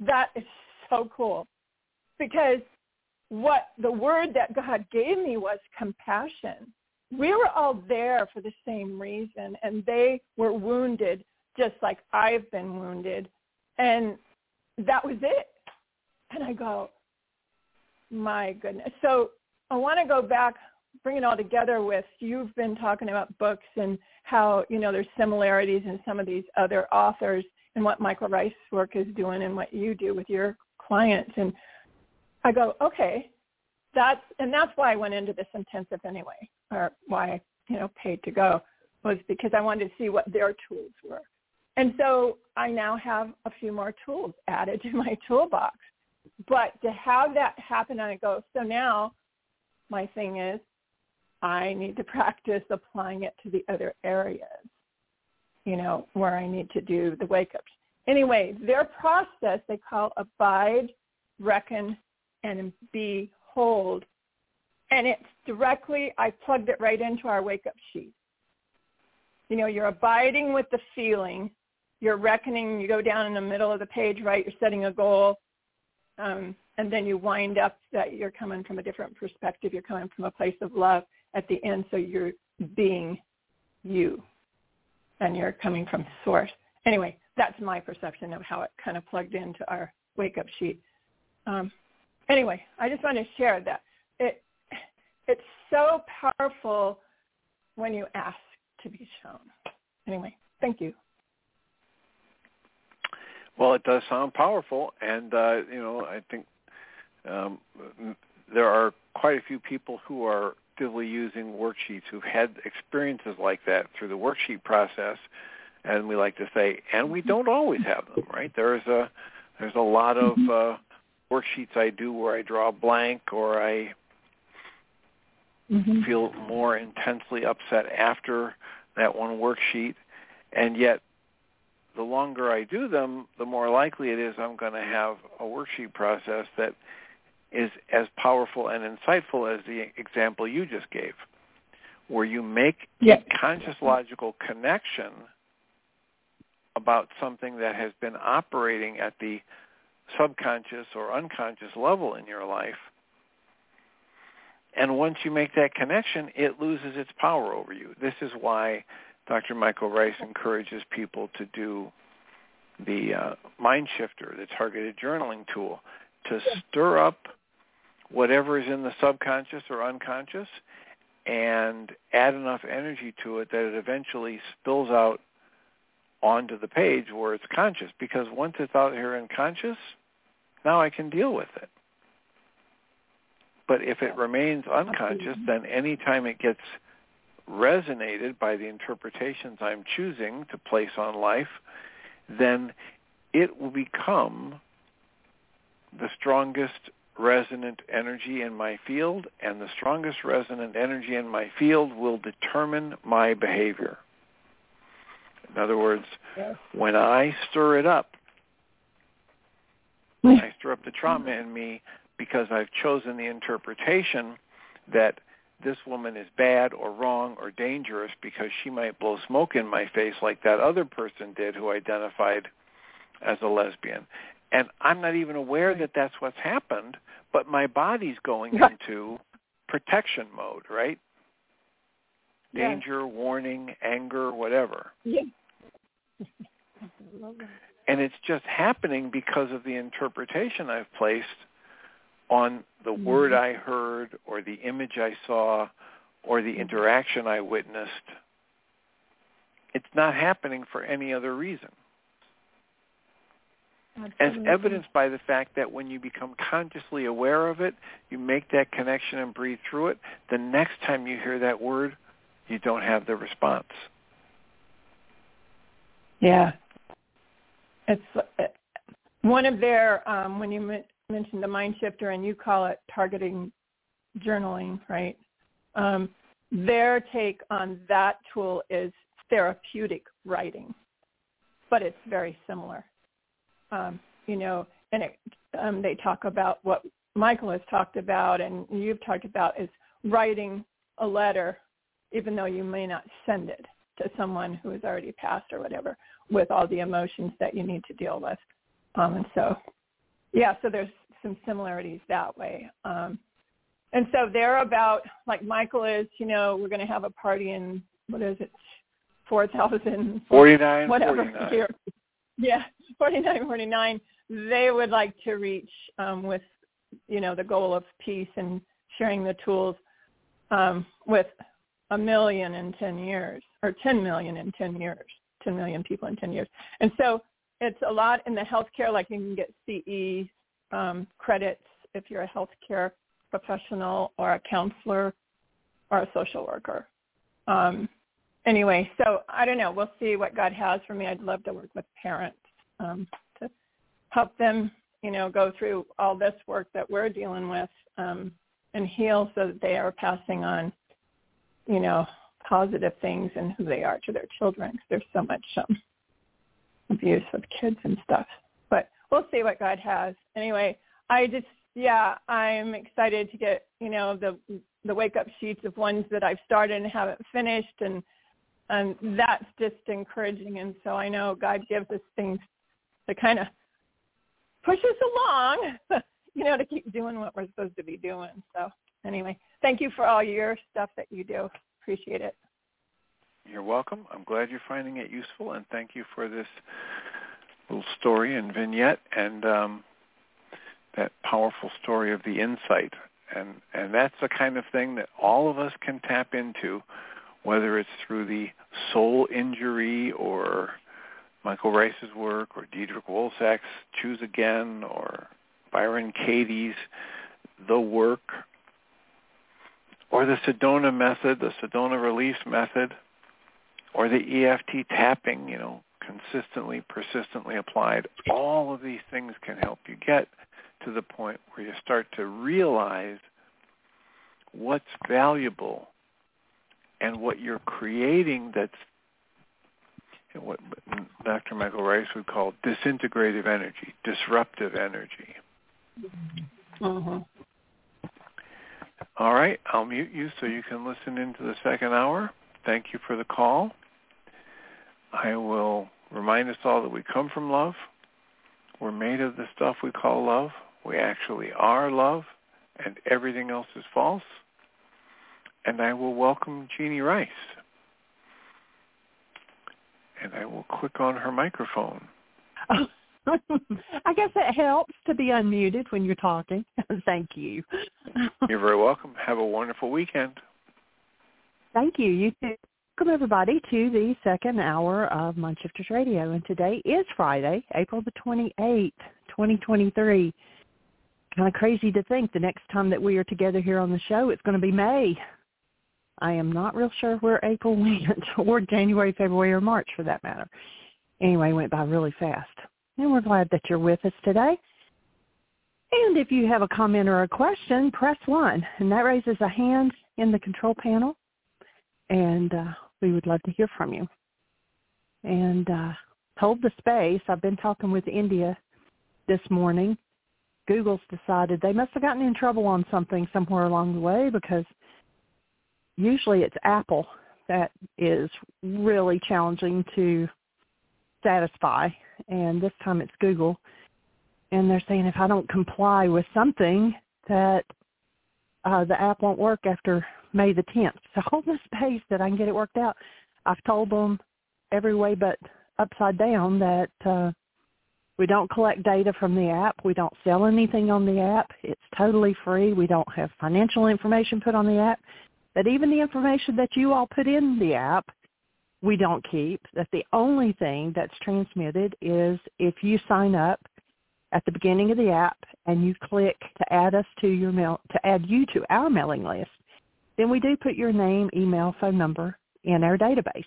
that is so cool. Because what the word that God gave me was compassion. We were all there for the same reason, and they were wounded just like I've been wounded. And that was it. And I go, my goodness. So I want to go back, bring it all together with you've been talking about books and how, you know, there's similarities in some of these other authors and what Michael Ryce's work is doing and what you do with your clients. And I go, okay, that's, and that's why I went into this intensive anyway, or why I, you know, paid to go was because I wanted to see what their tools were. And so I now have a few more tools added to my toolbox. But to have that happen, I go, so now my thing is I need to practice applying it to the other areas, you know, where I need to do the wake-ups. Anyway, their process they call abide, reckon, and behold. And it's directly, I plugged it right into our wake-up sheet. You know, you're abiding with the feeling. You're reckoning, you go down in the middle of the page, right? You're setting a goal. Um, and then you wind up that you're coming from a different perspective. You're coming from a place of love at the end, so you're being you, and you're coming from source. Anyway, that's my perception of how it kind of plugged into our wake-up sheet. Um, anyway, I just want to share that it it's so powerful when you ask to be shown. Anyway, thank you. Well, it does sound powerful, and uh, you know, I think um, there are quite a few people who are actively using worksheets who've had experiences like that through the worksheet process, and we like to say, and we don't always have them, right? There's a there's a lot of uh, worksheets I do where I draw a blank or I mm-hmm. feel more intensely upset after that one worksheet, and yet the longer I do them, the more likely it is I'm going to have a worksheet process that is as powerful and insightful as the example you just gave, where you make a conscious logical connection about something that has been operating at the subconscious or unconscious level in your life. And once you make that connection, it loses its power over you. This is why Dr. Michael Ryce encourages people to do the uh, Mind Shifter, the targeted journaling tool, to stir up whatever is in the subconscious or unconscious and add enough energy to it that it eventually spills out onto the page where it's conscious because once it's out here in conscious, now I can deal with it. But if it remains unconscious, then anytime it gets resonated by the interpretations I'm choosing to place on life, then it will become the strongest resonant energy in my field, and the strongest resonant energy in my field will determine my behavior. In other words, yes. when I stir it up, hmm. when I stir up the trauma in me because I've chosen the interpretation that this woman is bad or wrong or dangerous because she might blow smoke in my face like that other person did who identified as a lesbian. and I'm not even aware that that's what's happened, but my body's going into protection mode, right? Yeah. Danger, warning, anger, whatever. Yeah. And it's just happening because of the interpretation I've placed on the Mhm. word I heard or the image I saw or the Mhm. interaction I witnessed. It's not happening for any other reason. As evidenced by the fact that when you become consciously aware of it, you make that connection and breathe through it, the next time you hear that word, you don't have the response. Yeah. It's uh, one of their, um, when you mentioned the mind shifter and you call it targeting journaling, right? Um, their take on that tool is therapeutic writing, but it's very similar. Um, you know, and it, um, they talk about what Michael has talked about and you've talked about is writing a letter, even though you may not send it to someone who has already passed or whatever, with all the emotions that you need to deal with. Um, and so, yeah, so there's some similarities that way. Um, and so they're about, like Michael is, you know, we're going to have a party in, what is it, 4,000, 49, whatever 49. here. Yeah, 49, 49. They would like to reach um, with, you know, the goal of peace and sharing the tools um, with a million in 10 years or 10 million in 10 years, 10 million people in 10 years. And so it's a lot in the healthcare, like you can get CE um, credits if you're a healthcare professional or a counselor or a social worker. Um, anyway, so I don't know. We'll see what God has for me. I'd love to work with parents um, to help them, you know, go through all this work that we're dealing with um, and heal so that they are passing on, you know, positive things and who they are to their children. 'cause there's so much um, abuse of kids and stuff. We'll see what God has. Anyway, I just yeah, I'm excited to get you know the the wake up sheets of ones that I've started and haven't finished, and and that's just encouraging. And so I know God gives us things to kind of push us along, you know, to keep doing what we're supposed to be doing. So anyway, thank you for all your stuff that you do. Appreciate it. You're welcome. I'm glad you're finding it useful, and thank you for this little story and vignette and um, that powerful story of the insight. And and that's the kind of thing that all of us can tap into, whether it's through the soul injury or Michael Ryce's work or Diederik Wolsak's Choose Again or Byron Katie's The Work or the Sedona method, the Sedona release method, or the EFT tapping, you know, consistently, persistently applied. All of these things can help you get to the point where you start to realize what's valuable and what you're creating that's what Dr. Michael Ryce would call disintegrative energy, disruptive energy. Mm-hmm. All right, I'll mute you so you can listen into the second hour. Thank you for the call. I will remind us all that we come from love. We're made of the stuff we call love. We actually are love, and everything else is false. And I will welcome Jeanie Ryce. And I will click on her microphone. I guess it helps to be unmuted when you're talking. Thank you. You're very welcome. Have a wonderful weekend. Thank you. You too. Welcome everybody to the second hour of MindShifters Radio, and today is Friday, April the 28th, 2023. Kind of crazy to think the next time that we are together here on the show, it's going to be May. I am not real sure where April went, or January, February, or March for that matter. Anyway, it went by really fast. And we're glad that you're with us today. And if you have a comment or a question, press 1. And that raises a hand in the control panel. And uh, we would love to hear from you. And uh, hold the space. I've been talking with India this morning. Google's decided they must have gotten in trouble on something somewhere along the way because usually it's Apple that is really challenging to satisfy, and this time it's Google. and they're saying if I don't comply with something that uh, the app won't work after May the 10th. So hold the space that I can get it worked out. I've told them every way but upside down that uh, we don't collect data from the app. We don't sell anything on the app. It's totally free. We don't have financial information put on the app. That even the information that you all put in the app, we don't keep. That the only thing that's transmitted is if you sign up at the beginning of the app and you click to add us to your mail to add you to our mailing list, then we do put your name, email, phone number in our database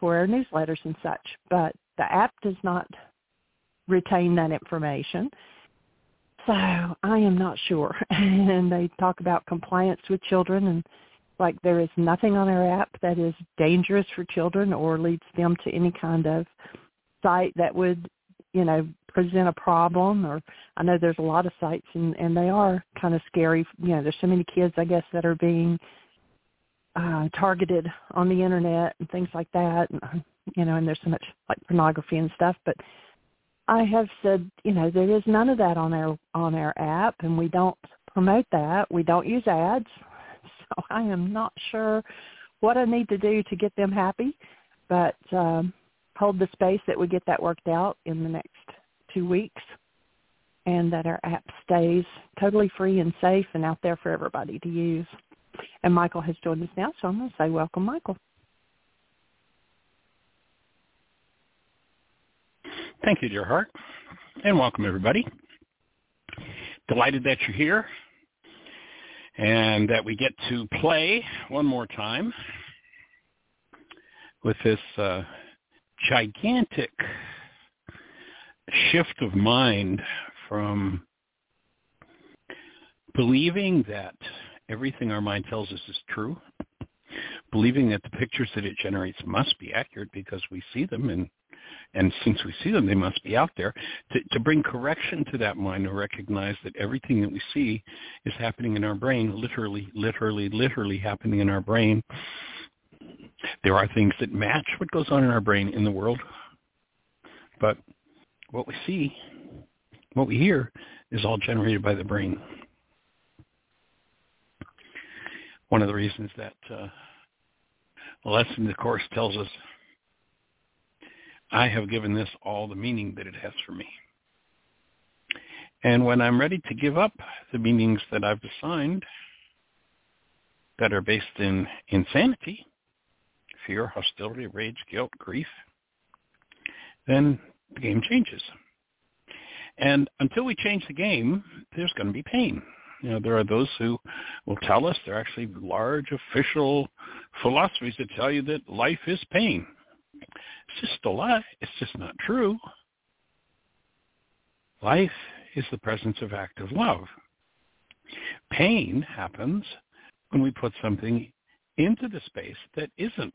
for our newsletters and such. But the app does not retain that information. So I am not sure. and they talk about compliance with children and like there is nothing on our app that is dangerous for children or leads them to any kind of site that would, you know, present a problem or I know there's a lot of sites and, and they are kind of scary. You know, there's so many kids I guess that are being uh targeted on the internet and things like that and you know, and there's so much like pornography and stuff, but I have said, you know, there is none of that on our on our app, and we don't promote that. We don't use ads, so I am not sure what I need to do to get them happy, but um, hold the space that we get that worked out in the next two weeks, and that our app stays totally free and safe and out there for everybody to use. And Michael has joined us now, so I'm going to say welcome, Michael. Thank you, dear heart, and welcome everybody. Delighted that you're here and that we get to play one more time with this uh, gigantic shift of mind from believing that everything our mind tells us is true, believing that the pictures that it generates must be accurate because we see them and and since we see them, they must be out there, to, to bring correction to that mind to recognize that everything that we see is happening in our brain, literally, literally, literally happening in our brain. There are things that match what goes on in our brain in the world, but what we see, what we hear, is all generated by the brain. One of the reasons that uh, the lesson the Course tells us I have given this all the meaning that it has for me. And when I'm ready to give up the meanings that I've assigned that are based in insanity, fear, hostility, rage, guilt, grief, then the game changes. And until we change the game, there's going to be pain. You know, there are those who will tell us there are actually large official philosophies that tell you that life is pain. It's just a lie. It's just not true. Life is the presence of active love. Pain happens when we put something into the space that isn't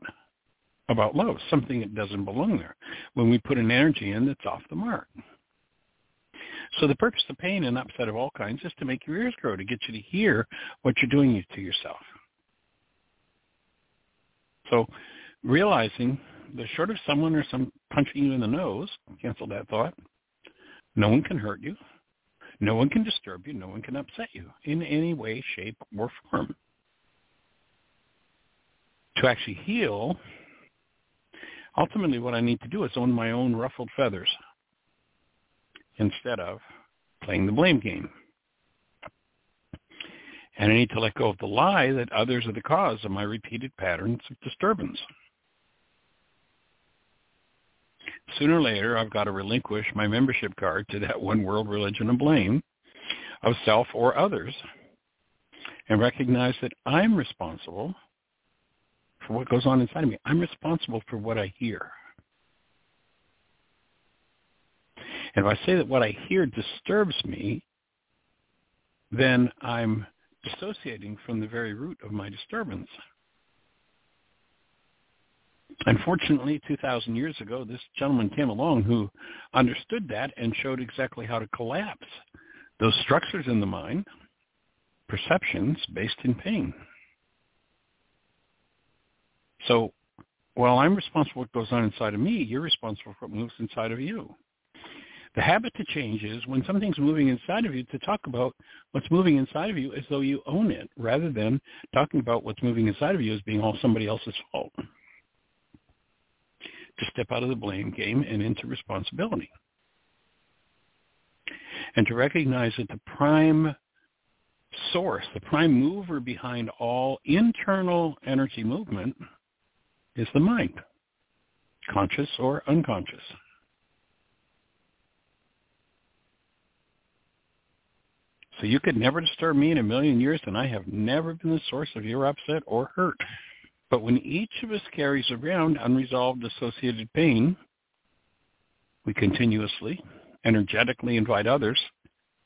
about love, something that doesn't belong there, when we put an energy in that's off the mark. So the purpose of pain and upset of all kinds is to make your ears grow, to get you to hear what you're doing to yourself. So realizing the short of someone or some punching you in the nose, cancel that thought. No one can hurt you. No one can disturb you. No one can upset you in any way, shape, or form. To actually heal, ultimately what I need to do is own my own ruffled feathers instead of playing the blame game. And I need to let go of the lie that others are the cause of my repeated patterns of disturbance sooner or later I've got to relinquish my membership card to that one world religion of blame of self or others and recognize that I'm responsible for what goes on inside of me. I'm responsible for what I hear. And if I say that what I hear disturbs me, then I'm dissociating from the very root of my disturbance. Unfortunately, 2,000 years ago, this gentleman came along who understood that and showed exactly how to collapse those structures in the mind, perceptions based in pain. So while I'm responsible for what goes on inside of me, you're responsible for what moves inside of you. The habit to change is when something's moving inside of you to talk about what's moving inside of you as though you own it rather than talking about what's moving inside of you as being all somebody else's fault. To step out of the blame game and into responsibility. And to recognize that the prime source, the prime mover behind all internal energy movement is the mind, conscious or unconscious. So you could never disturb me in a million years, and I have never been the source of your upset or hurt. But when each of us carries around unresolved associated pain, we continuously, energetically invite others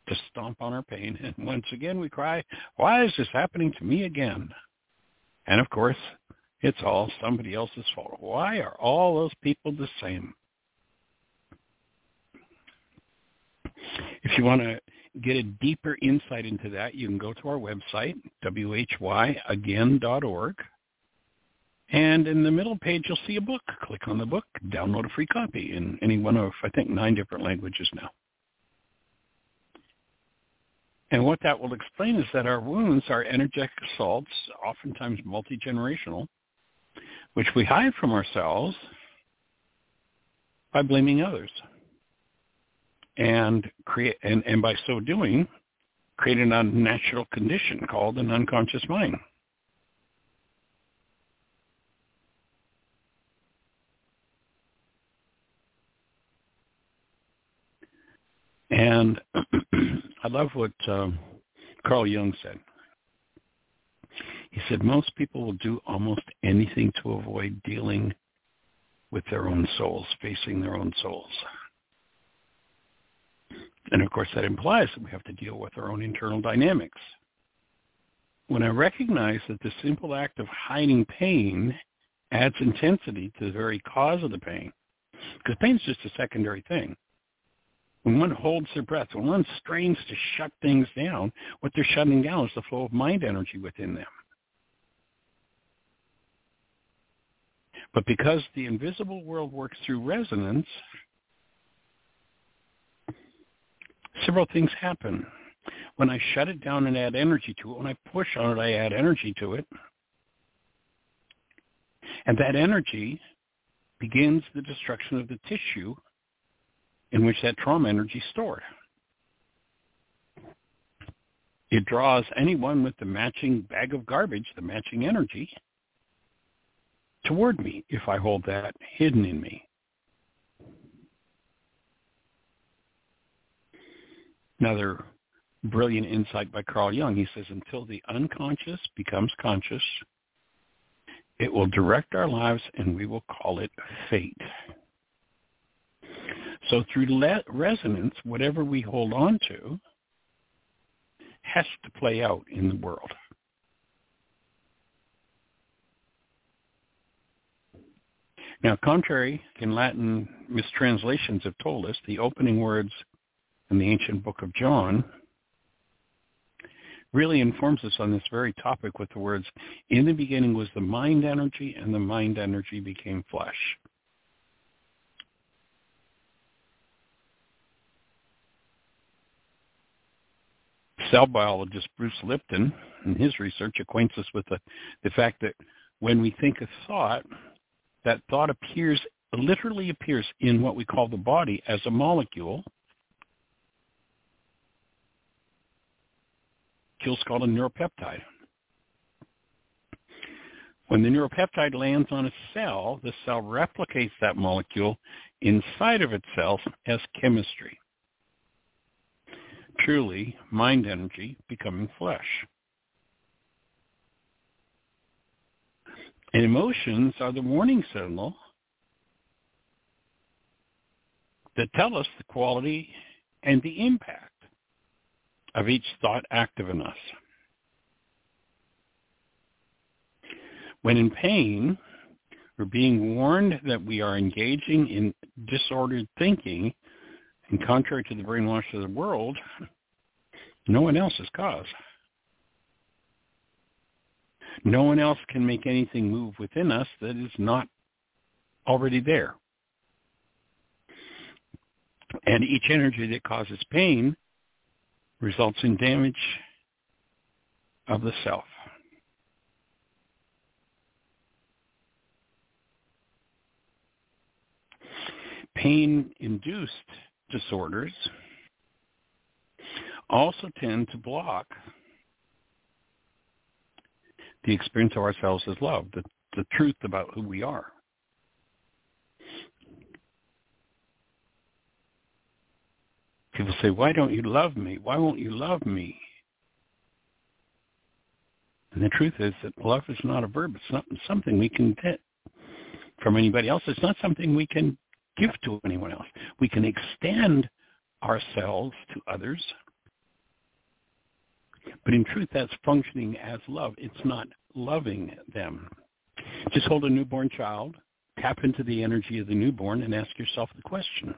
to stomp on our pain. And once again we cry, why is this happening to me again? And of course, it's all somebody else's fault. Why are all those people the same? If you want to get a deeper insight into that, you can go to our website, whyagain.org. And in the middle page, you'll see a book. Click on the book, download a free copy in any one of, I think, nine different languages now. And what that will explain is that our wounds are energetic assaults, oftentimes multi-generational, which we hide from ourselves by blaming others and create and, and by so doing create an unnatural condition called an unconscious mind. And I love what um, Carl Jung said. He said most people will do almost anything to avoid dealing with their own souls, facing their own souls. And of course, that implies that we have to deal with our own internal dynamics. When I recognize that the simple act of hiding pain adds intensity to the very cause of the pain, because pain is just a secondary thing. When one holds their breath, when one strains to shut things down, what they're shutting down is the flow of mind energy within them. But because the invisible world works through resonance, several things happen. When I shut it down and add energy to it, when I push on it, I add energy to it. And that energy begins the destruction of the tissue in which that trauma energy is stored. It draws anyone with the matching bag of garbage, the matching energy, toward me if I hold that hidden in me. Another brilliant insight by Carl Jung. He says, until the unconscious becomes conscious, it will direct our lives and we will call it fate. So through le- resonance, whatever we hold on to has to play out in the world. Now, contrary in Latin mistranslations have told us, the opening words in the ancient book of John really informs us on this very topic with the words, in the beginning was the mind energy, and the mind energy became flesh. Cell biologist Bruce Lipton, in his research, acquaints us with the, the fact that when we think a thought, that thought appears, literally appears in what we call the body as a molecule, molecule's called a neuropeptide. When the neuropeptide lands on a cell, the cell replicates that molecule inside of itself as chemistry. Truly, mind energy becoming flesh. And emotions are the warning signal that tell us the quality and the impact of each thought active in us. When in pain, we're being warned that we are engaging in disordered thinking, and contrary to the brainwash of the world, no one else is cause. No one else can make anything move within us that is not already there. And each energy that causes pain results in damage of the self. Pain-induced disorders also tend to block the experience of ourselves as love, the, the truth about who we are. People say, why don't you love me? Why won't you love me? And the truth is that love is not a verb. It's not something we can get from anybody else. It's not something we can give to anyone else. We can extend ourselves to others. But in truth, that's functioning as love. It's not loving them. Just hold a newborn child, tap into the energy of the newborn, and ask yourself the question.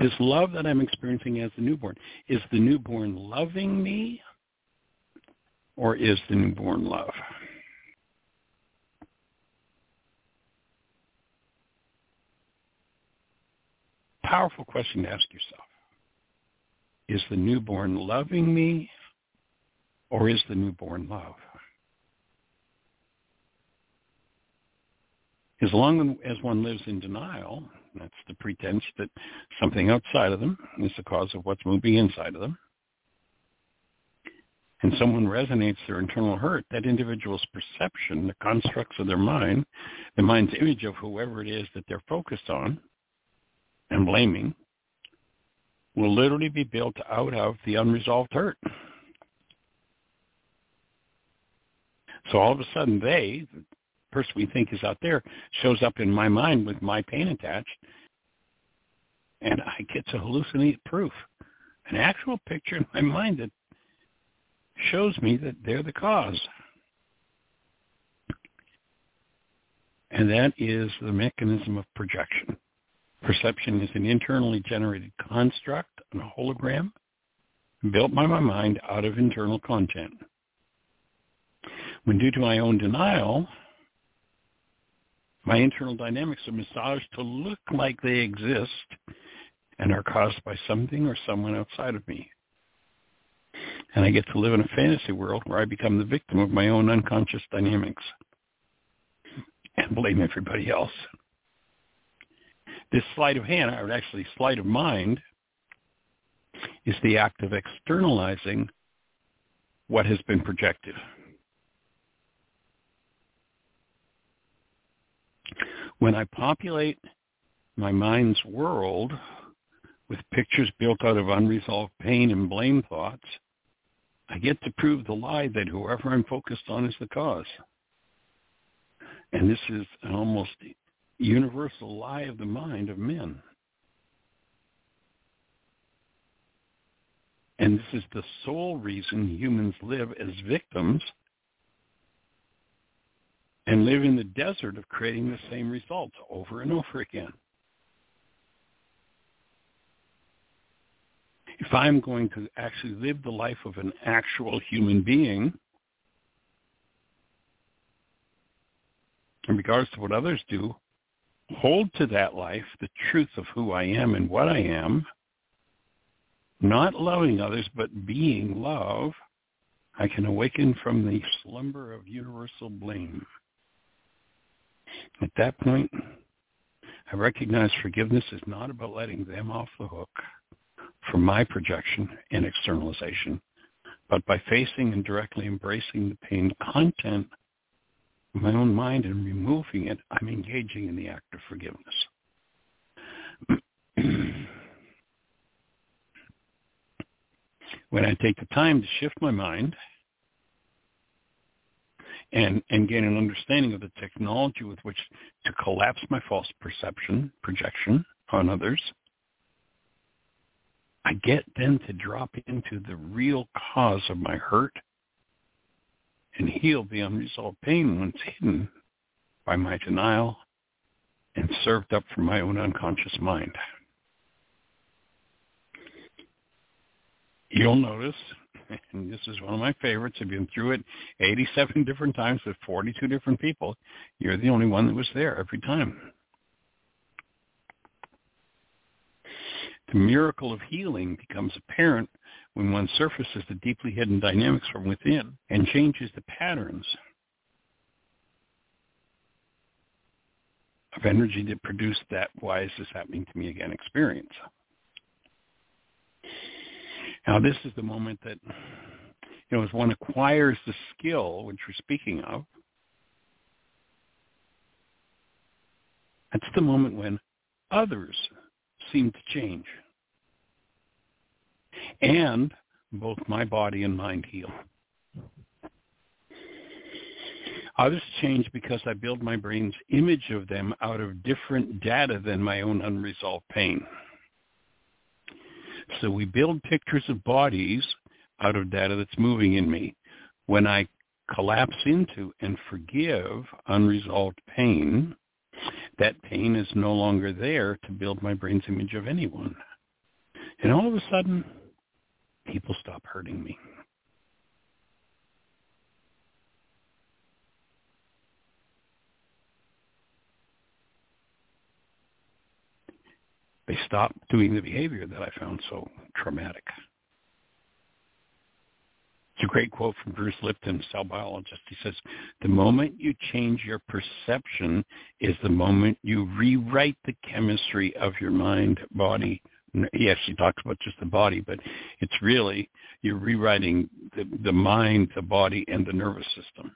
This love that I'm experiencing as the newborn, is the newborn loving me or is the newborn love? Powerful question to ask yourself. Is the newborn loving me or is the newborn love? As long as one lives in denial, that's the pretense that something outside of them is the cause of what's moving inside of them, and someone resonates their internal hurt, that individual's perception, the constructs of their mind, the mind's image of whoever it is that they're focused on and blaming, will literally be built out of the unresolved hurt. So all of a sudden they, the person we think is out there, shows up in my mind with my pain attached, and I get to hallucinate proof, an actual picture in my mind that shows me that they're the cause. And that is the mechanism of projection. Perception is an internally generated construct, a hologram, built by my mind out of internal content. When due to my own denial, my internal dynamics are massaged to look like they exist and are caused by something or someone outside of me and I get to live in a fantasy world where I become the victim of my own unconscious dynamics and blame everybody else. This sleight of hand, or actually sleight of mind, is the act of externalizing what has been projected. When I populate my mind's world with pictures built out of unresolved pain and blame thoughts, I get to prove the lie that whoever I'm focused on is the cause. And this is an almost universal lie of the mind of men. And this is the sole reason humans live as victims and live in the desert of creating the same results over and over again. if I'm going to actually live the life of an actual human being, in regards to what others do, hold to that life the truth of who I am and what I am, not loving others, but being love, I can awaken from the slumber of universal blame. At that point, I recognize forgiveness is not about letting them off the hook for my projection and externalization, but by facing and directly embracing the pain content my own mind and removing it, I'm engaging in the act of forgiveness. when I take the time to shift my mind and, and gain an understanding of the technology with which to collapse my false perception, projection on others, I get then to drop into the real cause of my hurt and heal the unresolved pain once hidden by my denial and served up from my own unconscious mind. You'll notice, and this is one of my favorites, I've been through it 87 different times with 42 different people. You're the only one that was there every time. The miracle of healing becomes apparent when one surfaces the deeply hidden dynamics from within and changes the patterns of energy that produced that why is this happening to me again experience. Now this is the moment that you know as one acquires the skill which we're speaking of, that's the moment when others seem to change. And both my body and mind heal. Others change because I build my brain's image of them out of different data than my own unresolved pain. So we build pictures of bodies out of data that's moving in me. When I collapse into and forgive unresolved pain, that pain is no longer there to build my brain's image of anyone. And all of a sudden, people stop hurting me. They stop doing the behavior that I found so traumatic. It's a great quote from Bruce Lipton, cell biologist. He says, the moment you change your perception is the moment you rewrite the chemistry of your mind, body. He actually talks about just the body, but it's really you're rewriting the, the mind, the body, and the nervous system.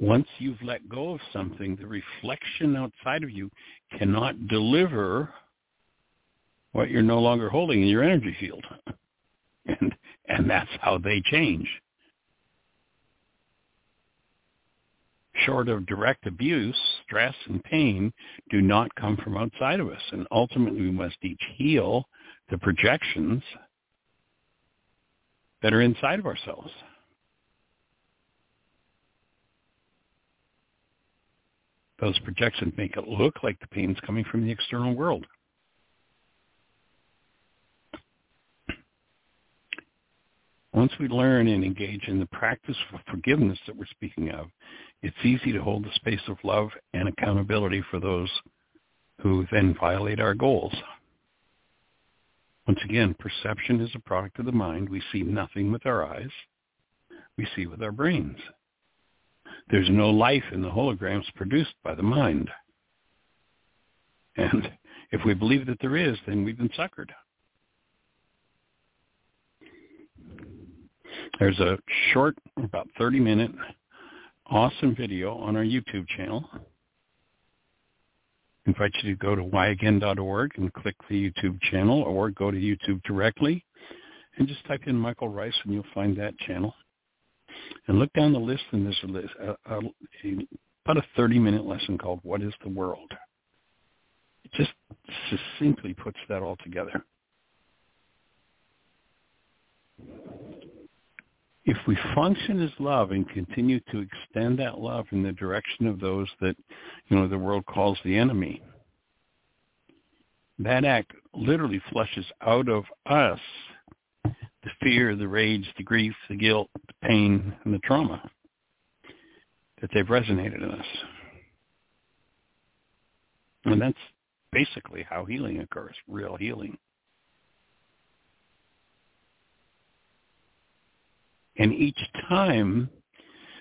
once you've let go of something, the reflection outside of you cannot deliver what you're no longer holding in your energy field. And and that's how they change. Short of direct abuse, stress and pain do not come from outside of us. And ultimately we must each heal the projections that are inside of ourselves. Those projections make it look like the pain's coming from the external world. Once we learn and engage in the practice of forgiveness that we're speaking of, it's easy to hold the space of love and accountability for those who then violate our goals. Once again, perception is a product of the mind. We see nothing with our eyes. We see with our brains. There's no life in the holograms produced by the mind. And if we believe that there is, then we've been suckered. There's a short, about 30 minute, awesome video on our YouTube channel. I invite you to go to whyagain.org and click the YouTube channel or go to YouTube directly and just type in Michael Ryce and you'll find that channel. And look down the list, and there's a list, a, a, about a 30-minute lesson called "What Is the World." It just succinctly puts that all together. If we function as love and continue to extend that love in the direction of those that, you know, the world calls the enemy, that act literally flushes out of us the fear, the rage, the grief, the guilt, the pain, and the trauma that they've resonated in us. And that's basically how healing occurs, real healing. And each time,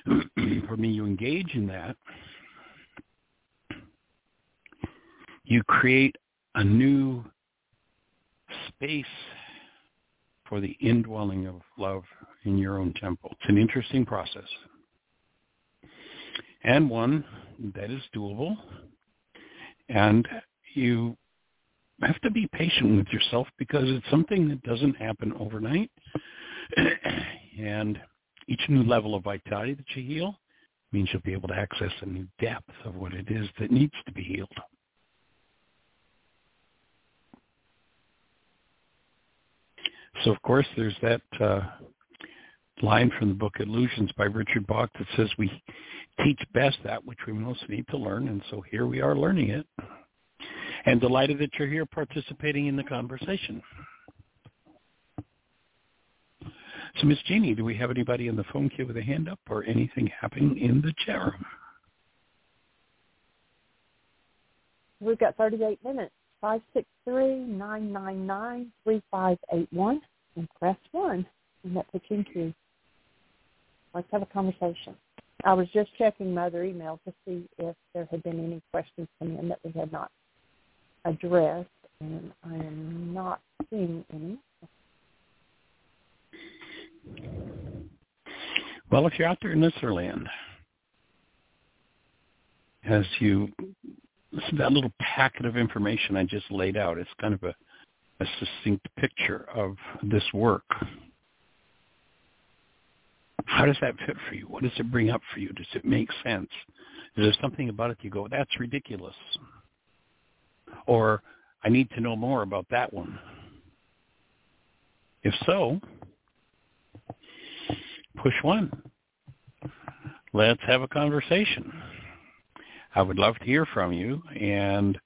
for me, you engage in that, you create a new space for the indwelling of love in your own temple. It's an interesting process and one that is doable. And you have to be patient with yourself because it's something that doesn't happen overnight. And each new level of vitality that you heal means you'll be able to access a new depth of what it is that needs to be healed. So of course there's that uh, line from the book Illusions by Richard Bach that says we teach best that which we most need to learn, and so here we are learning it. And delighted that you're here participating in the conversation. So, Miss Jeanie, do we have anybody in the phone queue with a hand up or anything happening in the chat room? We've got 38 minutes. 563-999-3581 and press 1 and that puts you in queue. Let's have a conversation. I was just checking my other email to see if there had been any questions come in that we had not addressed, and I am not seeing any. Well, if you're out there in Listerland, as you that little packet of information I just laid out, it's kind of a, a succinct picture of this work. How does that fit for you? What does it bring up for you? Does it make sense? Is there something about it you go, that's ridiculous? Or I need to know more about that one. If so, push one. Let's have a conversation. I would love to hear from you and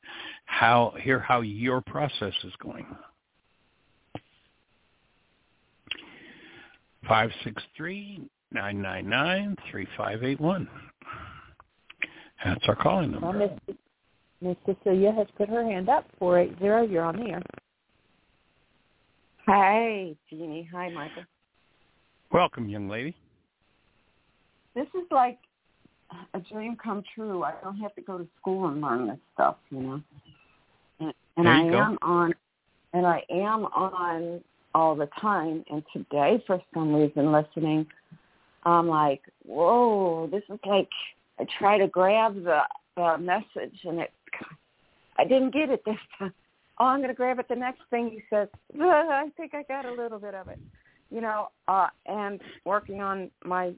how hear how your process is going. 563-999-3581. That's our calling number. Well, Miss, Miss Cecilia has put her hand up. 480, you're on the air. Hi, Jeanie. Hi, Michael. Welcome, young lady. This is like a dream come true. I don't have to go to school and learn this stuff, you know. And, and I go. am on, and I am on all the time. And today, for some reason, listening, I'm like, whoa, this is like I try to grab the, the message, and it, I didn't get it this time. Oh, I'm going to grab it. The next thing he says, uh, I think I got a little bit of it, you know. Uh, and working on my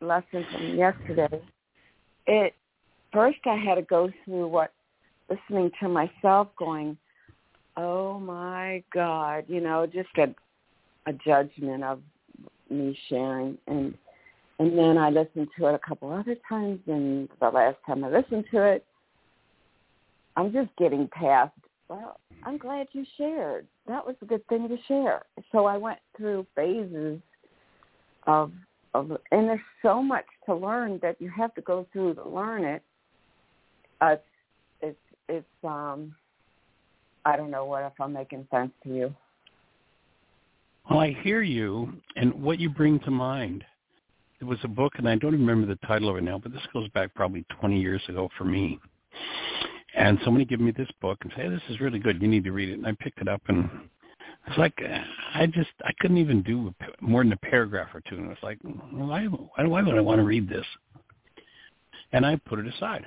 lesson from yesterday, it first I had to go through what listening to myself going, oh my God, you know, just a a judgment of me sharing and and then I listened to it a couple other times and the last time I listened to it I'm just getting past well, I'm glad you shared. That was a good thing to share. So I went through phases of of and there's so much to learn that you have to go through to learn it. Uh, it's it's um I don't know what if I'm making sense to you. Well, I hear you, and what you bring to mind. It was a book, and I don't remember the title of it now, but this goes back probably 20 years ago for me. And somebody gave me this book and said, hey, "This is really good. You need to read it." And I picked it up, and it's like I just I couldn't even do more than a paragraph or two, and it was like, why why, why would I want to read this? And I put it aside.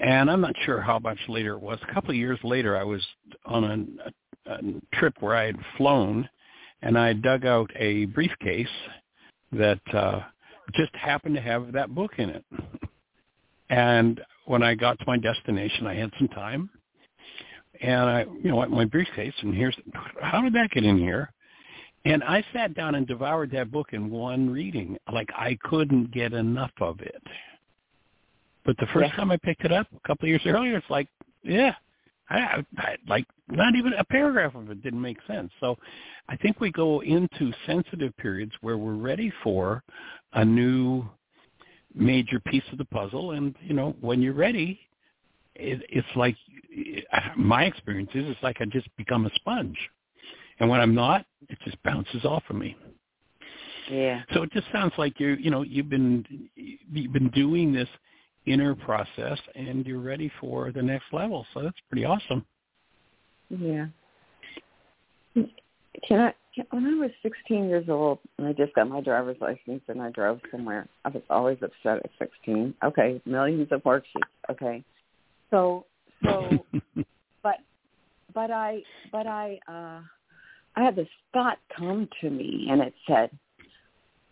And I'm not sure how much later it was. A couple of years later, I was on a, a, a trip where I had flown, and I dug out a briefcase that uh, just happened to have that book in it. And when I got to my destination, I had some time, and I, you know, my briefcase, and here's how did that get in here? And I sat down and devoured that book in one reading. Like I couldn't get enough of it. But the first Yeah. time I picked it up a couple of years earlier, it's like, yeah, I, I like not even a paragraph of it didn't make sense. So I think we go into sensitive periods where we're ready for a new major piece of the puzzle, and you know when you're ready, it, it's like my experience is it's like I just become a sponge, and when I'm not, it just bounces off of me. Yeah. So it just sounds like you're, you know you've been you've been doing this inner process and you're ready for the next level. So that's pretty awesome. Yeah. Can I? When I was 16 years old and I just got my driver's license and I drove somewhere, I was always upset at 16. Okay, millions of worksheets. Okay, so so, but but I but I uh I had this thought come to me and it said,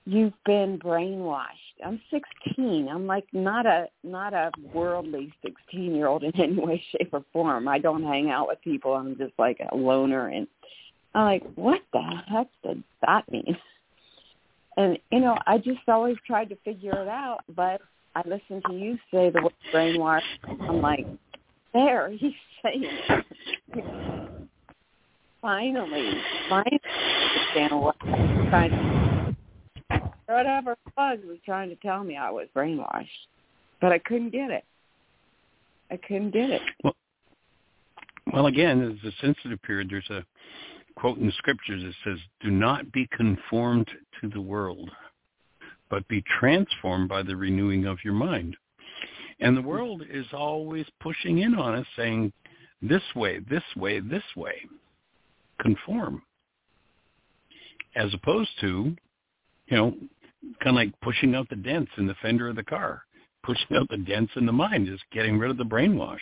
"You've been brainwashed." I'm 16. I'm like not a not a worldly 16 year old in any way, shape, or form. I don't hang out with people. I'm just like a loner and I'm like, what the heck did that mean? And you know, I just always tried to figure it out, but I listened to you say the word brainwash. I'm like, there, he's saying it. finally, finally understand what I was trying to, whatever was was trying to tell me I was brainwashed, but I couldn't get it. I couldn't get it. Well, well, again, it's a sensitive period, there's a quote in scriptures it says, "Do not be conformed to the world, but be transformed by the renewing of your mind." And the world is always pushing in on us, saying, "This way, this way, this way." Conform, as opposed to, you know, kind of like pushing out the dents in the fender of the car. Pushing out the dents in the mind is getting rid of the brainwash.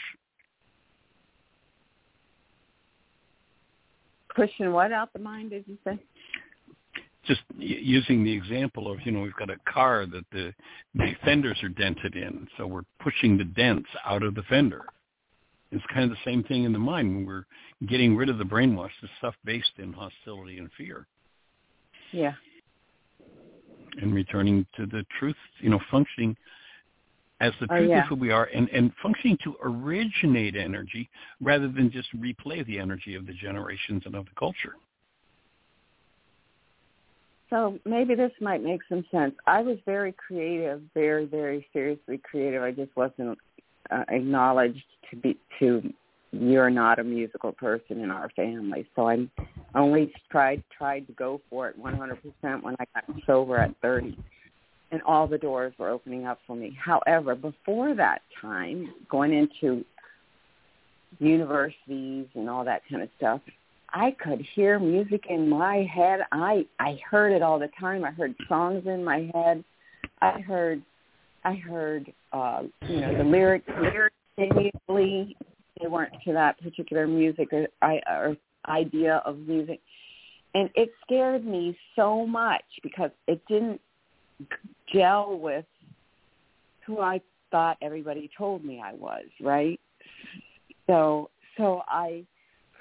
Pushing what out the mind, did you say? Just using the example of, you know, we've got a car that the, the fenders are dented in, so we're pushing the dents out of the fender. It's kind of the same thing in the mind when we're getting rid of the brainwash, the stuff based in hostility and fear. Yeah. And returning to the truth, you know, functioning as the Oh, truth yeah. is who we are and, and functioning to originate energy rather than just replay the energy of the generations and of the culture. So maybe this might make some sense. I was very creative, very, very seriously creative. I just wasn't uh, acknowledged to be to. You're not a musical person in our family, so I only tried tried to go for it 100% when I got sober at 30, and all the doors were opening up for me. However, before that time, going into universities and all that kind of stuff, I could hear music in my head. I I heard it all the time. I heard songs in my head. I heard I heard uh you know the lyrics lyrics they weren't to that particular music or I or idea of music. And it scared me so much because it didn't gel with who I thought everybody told me I was, right? So so I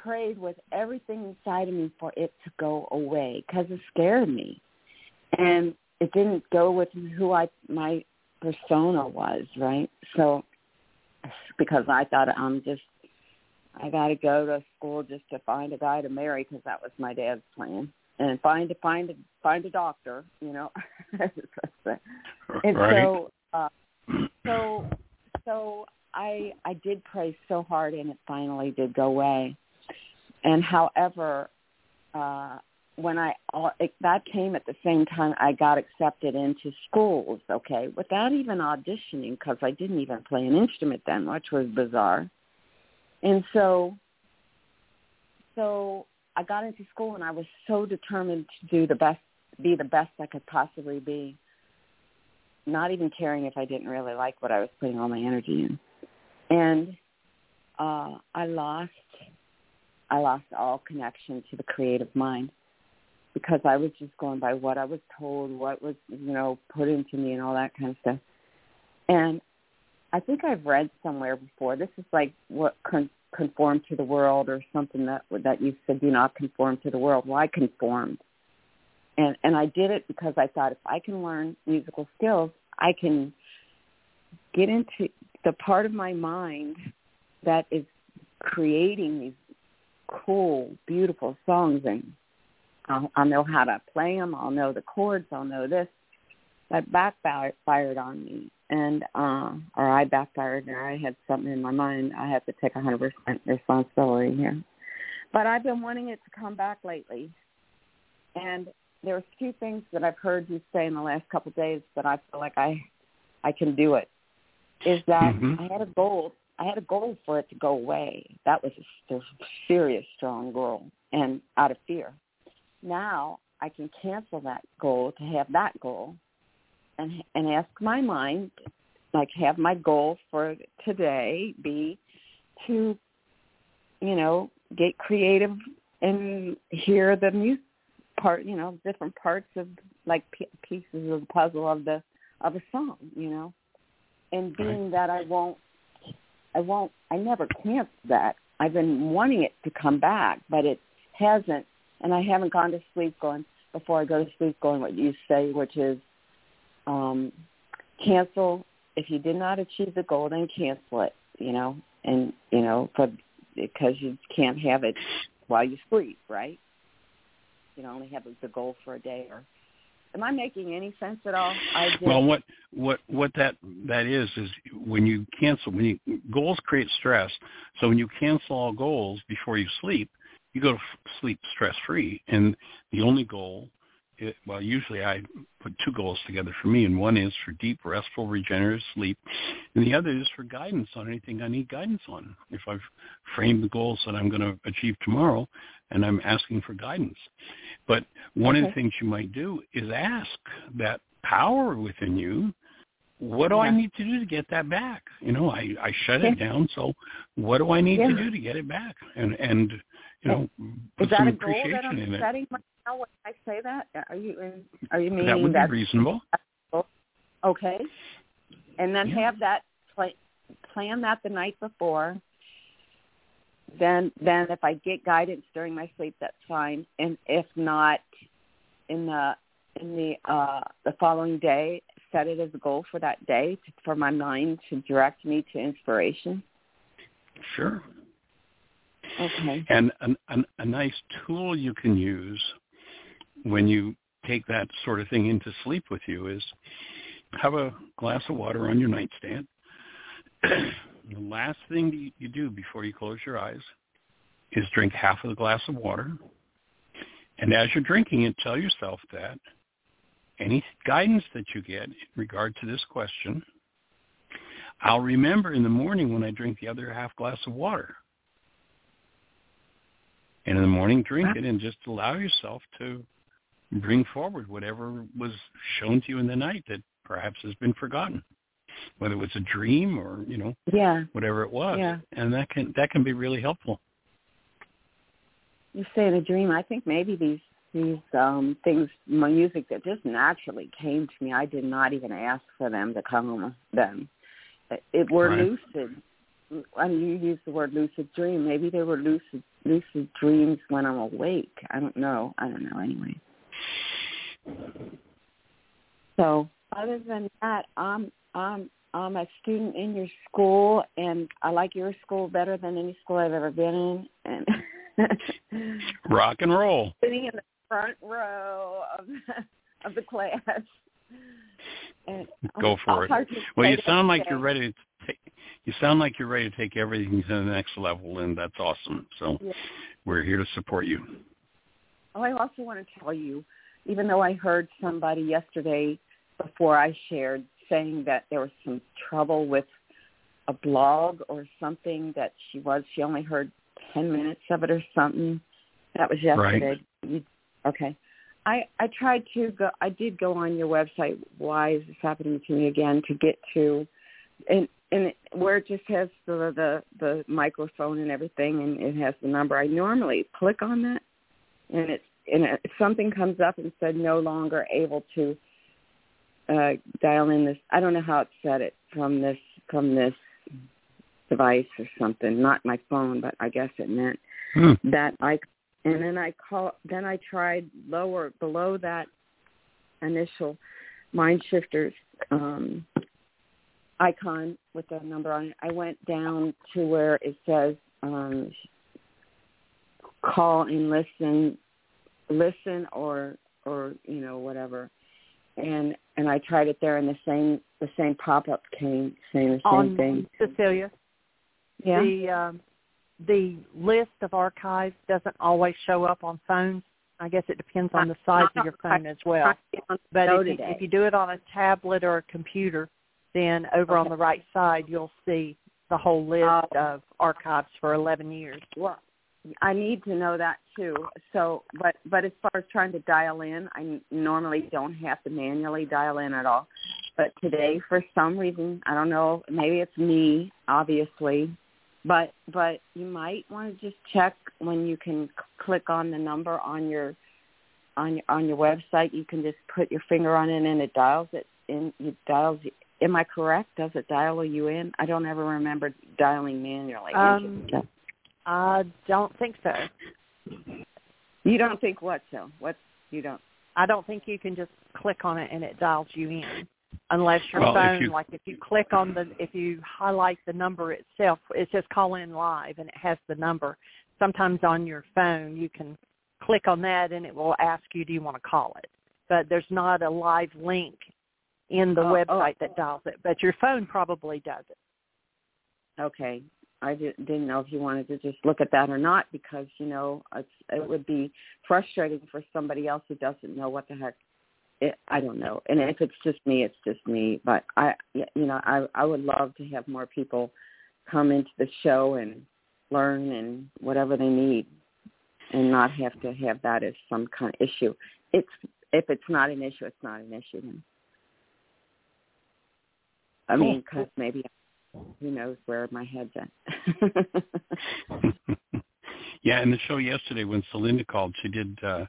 prayed with everything inside of me for it to go away because it scared me, and it didn't go with who I my persona was, right? So because I thought I'm just I got to go to school just to find a guy to marry because that was my dad's plan, and find a find a find a doctor, you know. and right? so uh, so so I I did pray so hard and it finally did go away. And however, uh when I it, that came at the same time I got accepted into schools, okay, without even auditioning because I didn't even play an instrument then, which was bizarre. And so so I got into school and I was so determined to do the best be the best I could possibly be not even caring if I didn't really like what I was putting all my energy in. And uh I lost I lost all connection to the creative mind because I was just going by what I was told, what was, you know, put into me and all that kind of stuff. And I think I've read somewhere before. This is like what conform to the world or something that that you said do not conform to the world. Well, I conformed and and I did it because I thought if I can learn musical skills, I can get into the part of my mind that is creating these cool, beautiful songs, and I'll, I'll know how to play them. I'll know the chords. I'll know this. That backfired on me, and uh, or I backfired, or I had something in my mind. I have to take a 100% responsibility here. But I've been wanting it to come back lately, and there are two things that I've heard you say in the last couple of days that I feel like I I can do it. Is that Mhm. I had a goal. I had a goal for it to go away. That was a, a serious, strong goal, and out of fear. Now I can cancel that goal to have that goal, and and ask my mind, like have my goal for today be to, you know, get creative and hear the music part, you know, different parts of like p- pieces of the puzzle of the of a song, you know, and being that I won't, I won't, I never canceled that. I've been wanting it to come back, but it hasn't, and I haven't gone to sleep going before I go to sleep going what you say, which is um, cancel if you did not achieve the goal, then cancel it, you know, and you know, for because you can't have it while you sleep, right? You know, only have the goal for a day or am I making any sense at all? I just, Well, what what what that that is is when you cancel when you goals create stress. So when you cancel all goals before you sleep, you go to sleep stress free, and the only goal. It, well, usually I put two goals together for me, and one is for deep, restful, regenerative sleep, and the other is for guidance on anything I need guidance on. If I've framed the goals that I'm going to achieve tomorrow, and I'm asking for guidance. But one of the things you might do is ask that power within you, what do I need to do to get that back? You know, I, I shut Yeah. it down, so what do I need to do to get it back? And and you know, put is that some a goal that I'm in it. setting right now when I say that? Are you are you meaning That would be reasonable. okay? And then Yeah. have that pla- plan that the night before. Then then if I get guidance during my sleep, that's fine. And if not, in the in the uh the following day, set it as a goal for that day to, for my mind to direct me to inspiration. Sure. Okay. And an, an, a nice tool you can use when you take that sort of thing into sleep with you is have a glass of water on your nightstand. the last thing you- do before you close your eyes is drink half of the glass of water. And as you're drinking it, tell yourself that any guidance that you get in regard to this question, I'll remember in the morning when I drink the other half glass of water. And in the morning, drink it and just allow yourself to bring forward whatever was shown to you in the night that perhaps has been forgotten, whether it was a dream or you know Yeah. whatever it was. Yeah. And that can that can be really helpful. You say in a dream. I think maybe these these um things, my music that just naturally came to me. I did not even ask for them to come. Them, it, it were Right. lucid. I mean, you used the word lucid dream. Maybe they were lucid lucid dreams when I'm awake. I don't know. I don't know. Anyway. So other than that, I'm I'm I'm a student in your school, and I like your school better than any school I've ever been in. And Rock and roll. sitting in the front row of the, of the class. And Go I'll- for I'll it. Well, you sound like today. you're ready to take. You sound like you're ready to take everything to the next level, and that's awesome. So Yeah. we're here to support you. Oh, I also want to tell you, even though I heard somebody yesterday before I shared saying that there was some trouble with a blog or something that she was, she only heard 10 minutes of it or something. That was yesterday. You, okay. I, I tried to go, I did go on your website, why is this happening to me again, to get to, and, and it, where it just has the, the, the microphone and everything and it has the number. I normally click on that and it's and it, something comes up and said no longer able to uh, dial in this. I don't know how it said it from this from this device or something. Not my phone, but I guess it meant Hmm. that I. And then I call. Then I tried lower below that initial mind shifters um, icon with the number on it. I went down to where it says um, call and listen listen or or you know whatever and and i tried it there and the same the same pop up came saying the same on thing Cecilia, yeah the um, the list of archives doesn't always show up on phones. I guess it depends on the size of your phone as well. But if you, if you do it on a tablet or a computer, then over on the right side you'll see the whole list Oh. of archives for 11 years. well i need to know that too so but but as far as trying to dial in I normally don't have to manually dial in at all but today for some reason i don't know maybe it's me obviously but but you might want to just check when you can c- click on the number on your on your on your website you can just put your finger on it and it dials it in it dials am i correct? Does it dial you in? I don't ever remember dialing manually. Um, So- I don't think so. you don't think what so? What you don't? I don't think you can just click on it and it dials you in, unless your Well, if phone, you- like if you click on the, if you highlight the number itself, it says call in live and it has the number. sometimes on your phone you can click on that and it will ask you, do you want to call it? But there's not a live link in the Oh, oh. website that dials it, but your phone probably does it. Okay. I di- didn't know if you wanted to just look at that or not because you know it's, it would be frustrating for somebody else who doesn't know what the heck. It, I don't know, and if it's just me, it's just me. But I, you know, I I would love to have more people come into the show and learn and whatever they need, and not have to have that as some kind of issue. It's if it's not an issue, it's not an issue. Then. I mean, because maybe who knows where my head's at. yeah, in the show yesterday when Celinda called, she did uh,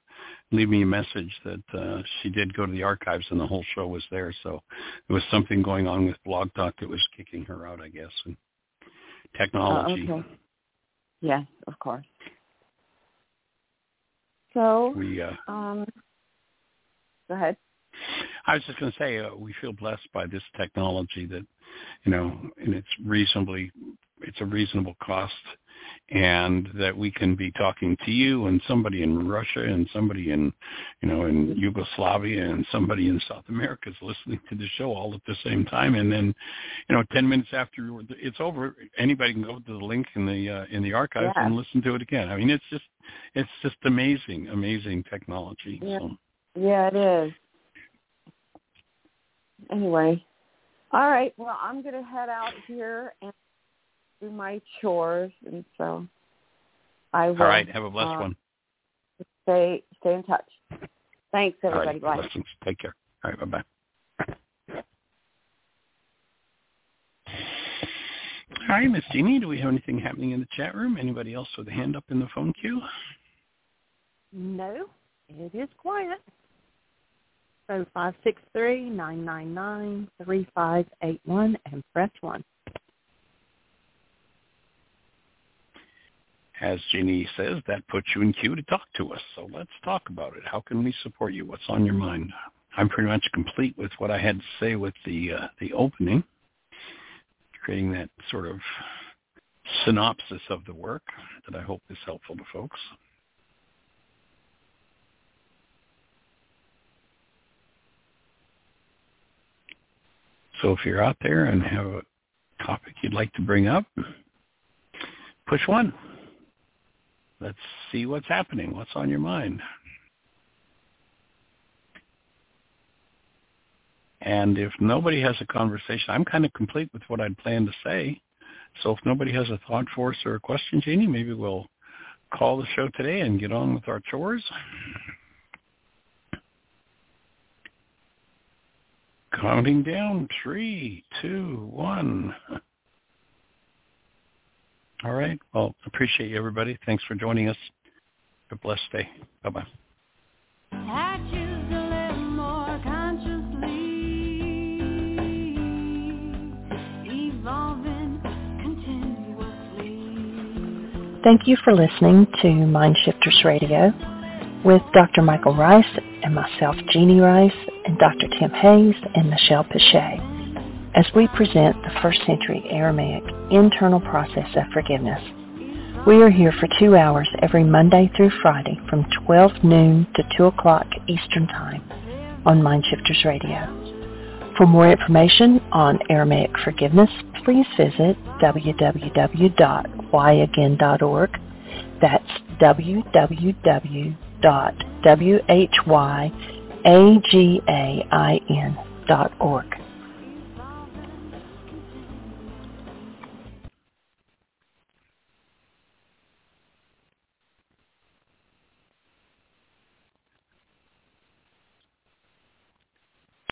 leave me a message that uh, she did go to the archives and the whole show was there. So there was something going on with Blog Talk that was kicking her out, I guess. And technology. Oh, okay. Yes, of course. So, We uh, um, go ahead. I was just going to say uh, we feel blessed by this technology that you know, and it's reasonably it's a reasonable cost, and that we can be talking to you and somebody in Russia and somebody in you know in Yugoslavia and somebody in South America is listening to the show all at the same time, and then you know ten minutes after it's over, anybody can go to the link in the uh, in the archives Yeah. and listen to it again. I mean, it's just it's just amazing, amazing technology. Yeah. So. Yeah, it is. Anyway, all right. Well, I'm going to head out here and do my chores, and so I will. All right, have a blessed uh, one. Stay stay in touch. Thanks, everybody. right, Bye. blessings. Take care. All right, bye-bye. All right, Miss Jeanie, do we have anything happening in the chat room? Anybody else with a hand up in the phone queue? No, it is quiet. Eight one and press one. As Jeanie says, that puts you in queue to talk to us. So let's talk about it. How can we support you? What's on your mind? I'm pretty much complete with what I had to say with the uh, the opening, creating that sort of synopsis of the work that I hope is helpful to folks. So if you're out there and have a topic you'd like to bring up, push one. Let's see what's happening. What's on your mind? And if nobody has a conversation, I'm kind of complete with what I'd planned to say. So if nobody has a thought for us or a question, Jeanie, maybe we'll call the show today and get on with our chores. Counting down, three, two, one. All right. Well, appreciate you, everybody. Thanks for joining us. Have a blessed day. Bye-bye. Thank you for listening to MindShifters Radio with Dr. Michael Ryce and myself, Jeanie Ryce, and Dr. Tim Hayes and Michelle Pichet as we present the first century Aramaic internal process of forgiveness. We are here for two hours every Monday through Friday from 12 noon to 2 o'clock Eastern Time on MindShifters Radio. For more information on Aramaic forgiveness, please visit www.whyagain.org. That's www.whyagain.org.